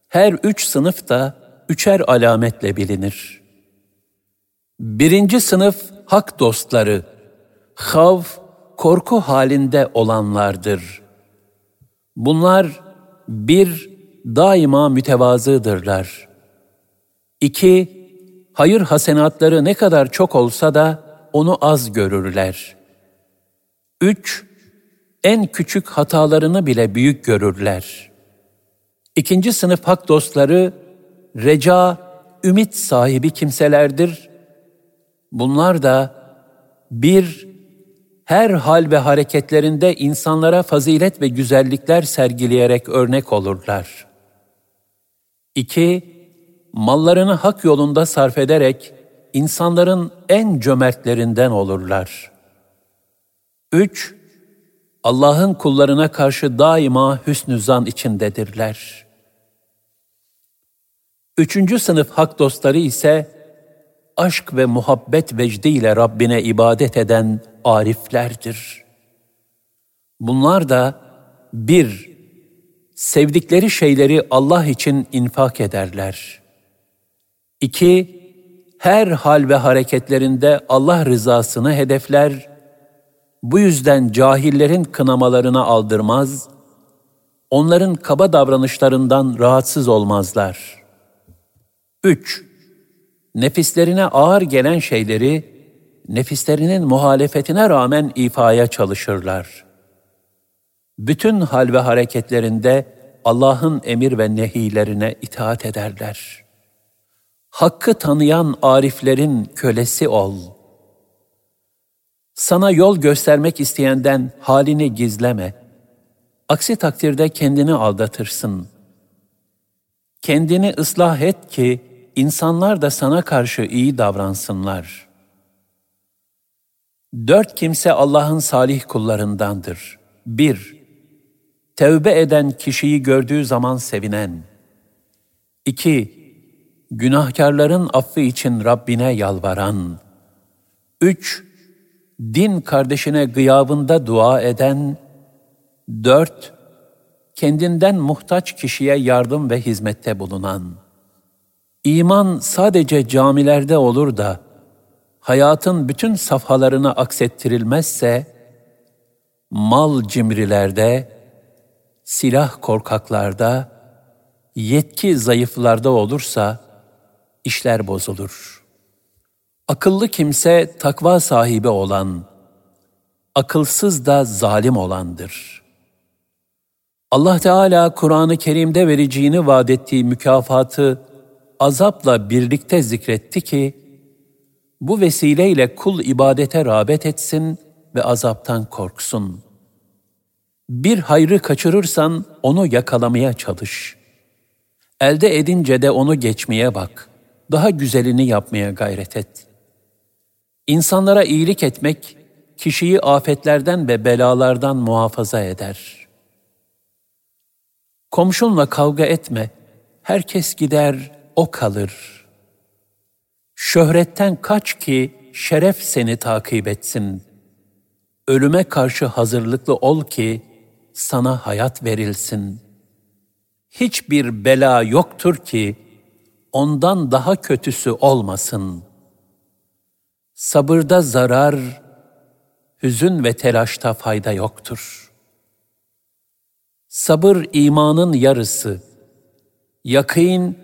[SPEAKER 1] Her üç sınıf da üçer alametle bilinir. Birinci sınıf hak dostları, hav, korku halinde olanlardır. Bunlar bir, daima mütevazıdırlar. İki, hayır hasenatları ne kadar çok olsa da onu az görürler. Üç, en küçük hatalarını bile büyük görürler. İkinci sınıf hak dostları, reca, ümit sahibi kimselerdir. Bunlar da bir, her hal ve hareketlerinde insanlara fazilet ve güzellikler sergileyerek örnek olurlar. İki, mallarını hak yolunda sarf ederek insanların en cömertlerinden olurlar. Üç, Allah'ın kullarına karşı daima hüsnü zan içindedirler. Üçüncü sınıf hak dostları ise aşk ve muhabbet vecdiyle Rabbine ibadet eden ariflerdir. Bunlar da bir, sevdikleri şeyleri Allah için infak ederler. İki, her hal ve hareketlerinde Allah rızasını hedefler, bu yüzden cahillerin kınamalarına aldırmaz, onların kaba davranışlarından rahatsız olmazlar. 3. Nefislerine ağır gelen şeyleri, nefislerinin muhalefetine rağmen ifaya çalışırlar. Bütün hal ve hareketlerinde Allah'ın emir ve nehilerine itaat ederler. Hakkı tanıyan ariflerin kölesi ol. Sana yol göstermek isteyenden halini gizleme. Aksi takdirde kendini aldatırsın. Kendini ıslah et ki insanlar da sana karşı iyi davransınlar. Dört kimse Allah'ın salih kullarındandır. Bir, tevbe eden kişiyi gördüğü zaman sevinen. İki, günahkarların affı için Rabbine yalvaran. Üç, din kardeşine gıyabında dua eden. Dört, kendinden muhtaç kişiye yardım ve hizmette bulunan. İman sadece camilerde olur da, hayatın bütün safhalarına aksettirilmezse, mal cimrilerde, silah korkaklarda, yetki zayıflarda olursa, işler bozulur. Akıllı kimse takva sahibi olan, akılsız da zalim olandır. Allah Teala Kur'an-ı Kerim'de vereceğini vaat ettiği mükafatı azapla birlikte zikretti ki, bu vesileyle kul ibadete rağbet etsin ve azaptan korksun. Bir hayrı kaçırırsan onu yakalamaya çalış. Elde edince de onu geçmeye bak. Daha güzelini yapmaya gayret et. İnsanlara iyilik etmek, kişiyi afetlerden ve belalardan muhafaza eder. Komşunla kavga etme, herkes gider, o kalır. Şöhretten kaç ki şeref seni takip etsin. Ölüme karşı hazırlıklı ol ki sana hayat verilsin. Hiçbir bela yoktur ki ondan daha kötüsü olmasın. Sabırda zarar, hüzün ve telaşta fayda yoktur. Sabır imanın yarısı, yakîn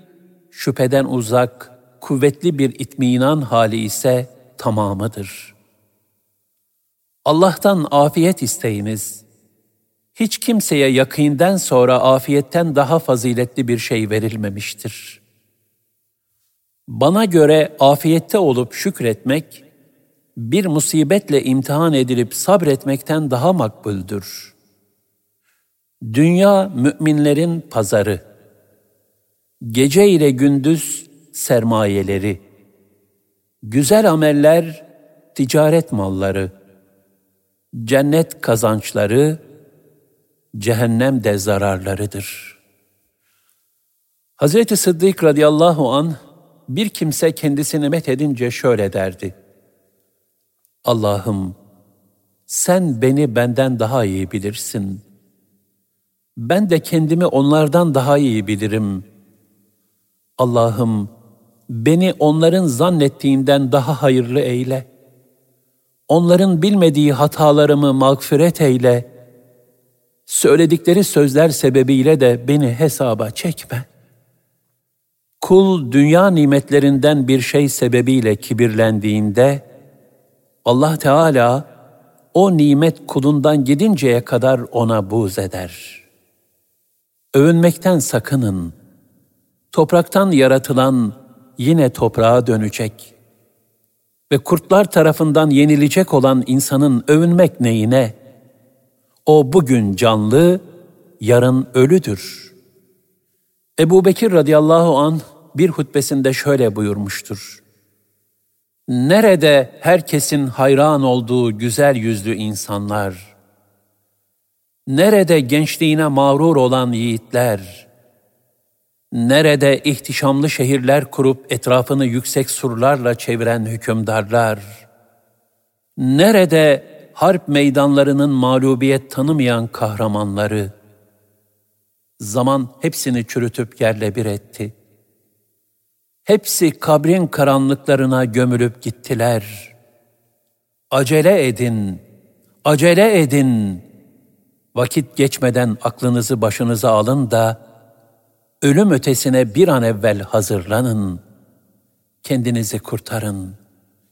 [SPEAKER 1] şüpheden uzak, kuvvetli bir itminan hali ise tamamıdır. Allah'tan afiyet isteyiniz. Hiç kimseye yakînden sonra afiyetten daha faziletli bir şey verilmemiştir. Bana göre afiyette olup şükretmek, bir musibetle imtihan edilip sabretmekten daha makbuldür. Dünya müminlerin pazarı. Gece ile gündüz sermayeleri. Güzel ameller ticaret malları. Cennet kazançları, cehennem de zararlarıdır. Hz. Sıddık radıyallahu an bir kimse kendisini met edince şöyle derdi. Allah'ım sen beni benden daha iyi bilirsin. Ben de kendimi onlardan daha iyi bilirim. Allah'ım beni onların zannettiğinden daha hayırlı eyle. Onların bilmediği hatalarımı mağfiret eyle. Söyledikleri sözler sebebiyle de beni hesaba çekme. Kul dünya nimetlerinden bir şey sebebiyle kibirlendiğinde, Allah Teala o nimet kulundan gidinceye kadar ona buz eder. Övünmekten sakının. Topraktan yaratılan yine toprağa dönecek. Ve kurtlar tarafından yenilecek olan insanın övünmek neyine? O bugün canlı, yarın ölüdür. Ebu Bekir radıyallahu an bir hutbesinde şöyle buyurmuştur. Nerede herkesin hayran olduğu güzel yüzlü insanlar, nerede gençliğine mağrur olan yiğitler, Nerede ihtişamlı şehirler kurup etrafını yüksek surlarla çeviren hükümdarlar, nerede harp meydanlarının mağlubiyet tanımayan kahramanları, zaman hepsini çürütüp yerle bir etti. Hepsi kabrin karanlıklarına gömülüp gittiler. Acele edin, acele edin. Vakit geçmeden aklınızı başınıza alın da, ölüm ötesine bir an evvel hazırlanın. Kendinizi kurtarın,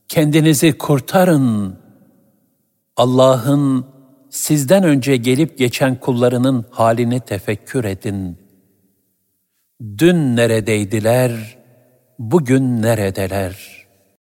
[SPEAKER 1] kendinizi kurtarın. Allah'ın sizden önce gelip geçen kullarının halini tefekkür edin. Dün neredeydiler, bugün neredeler?''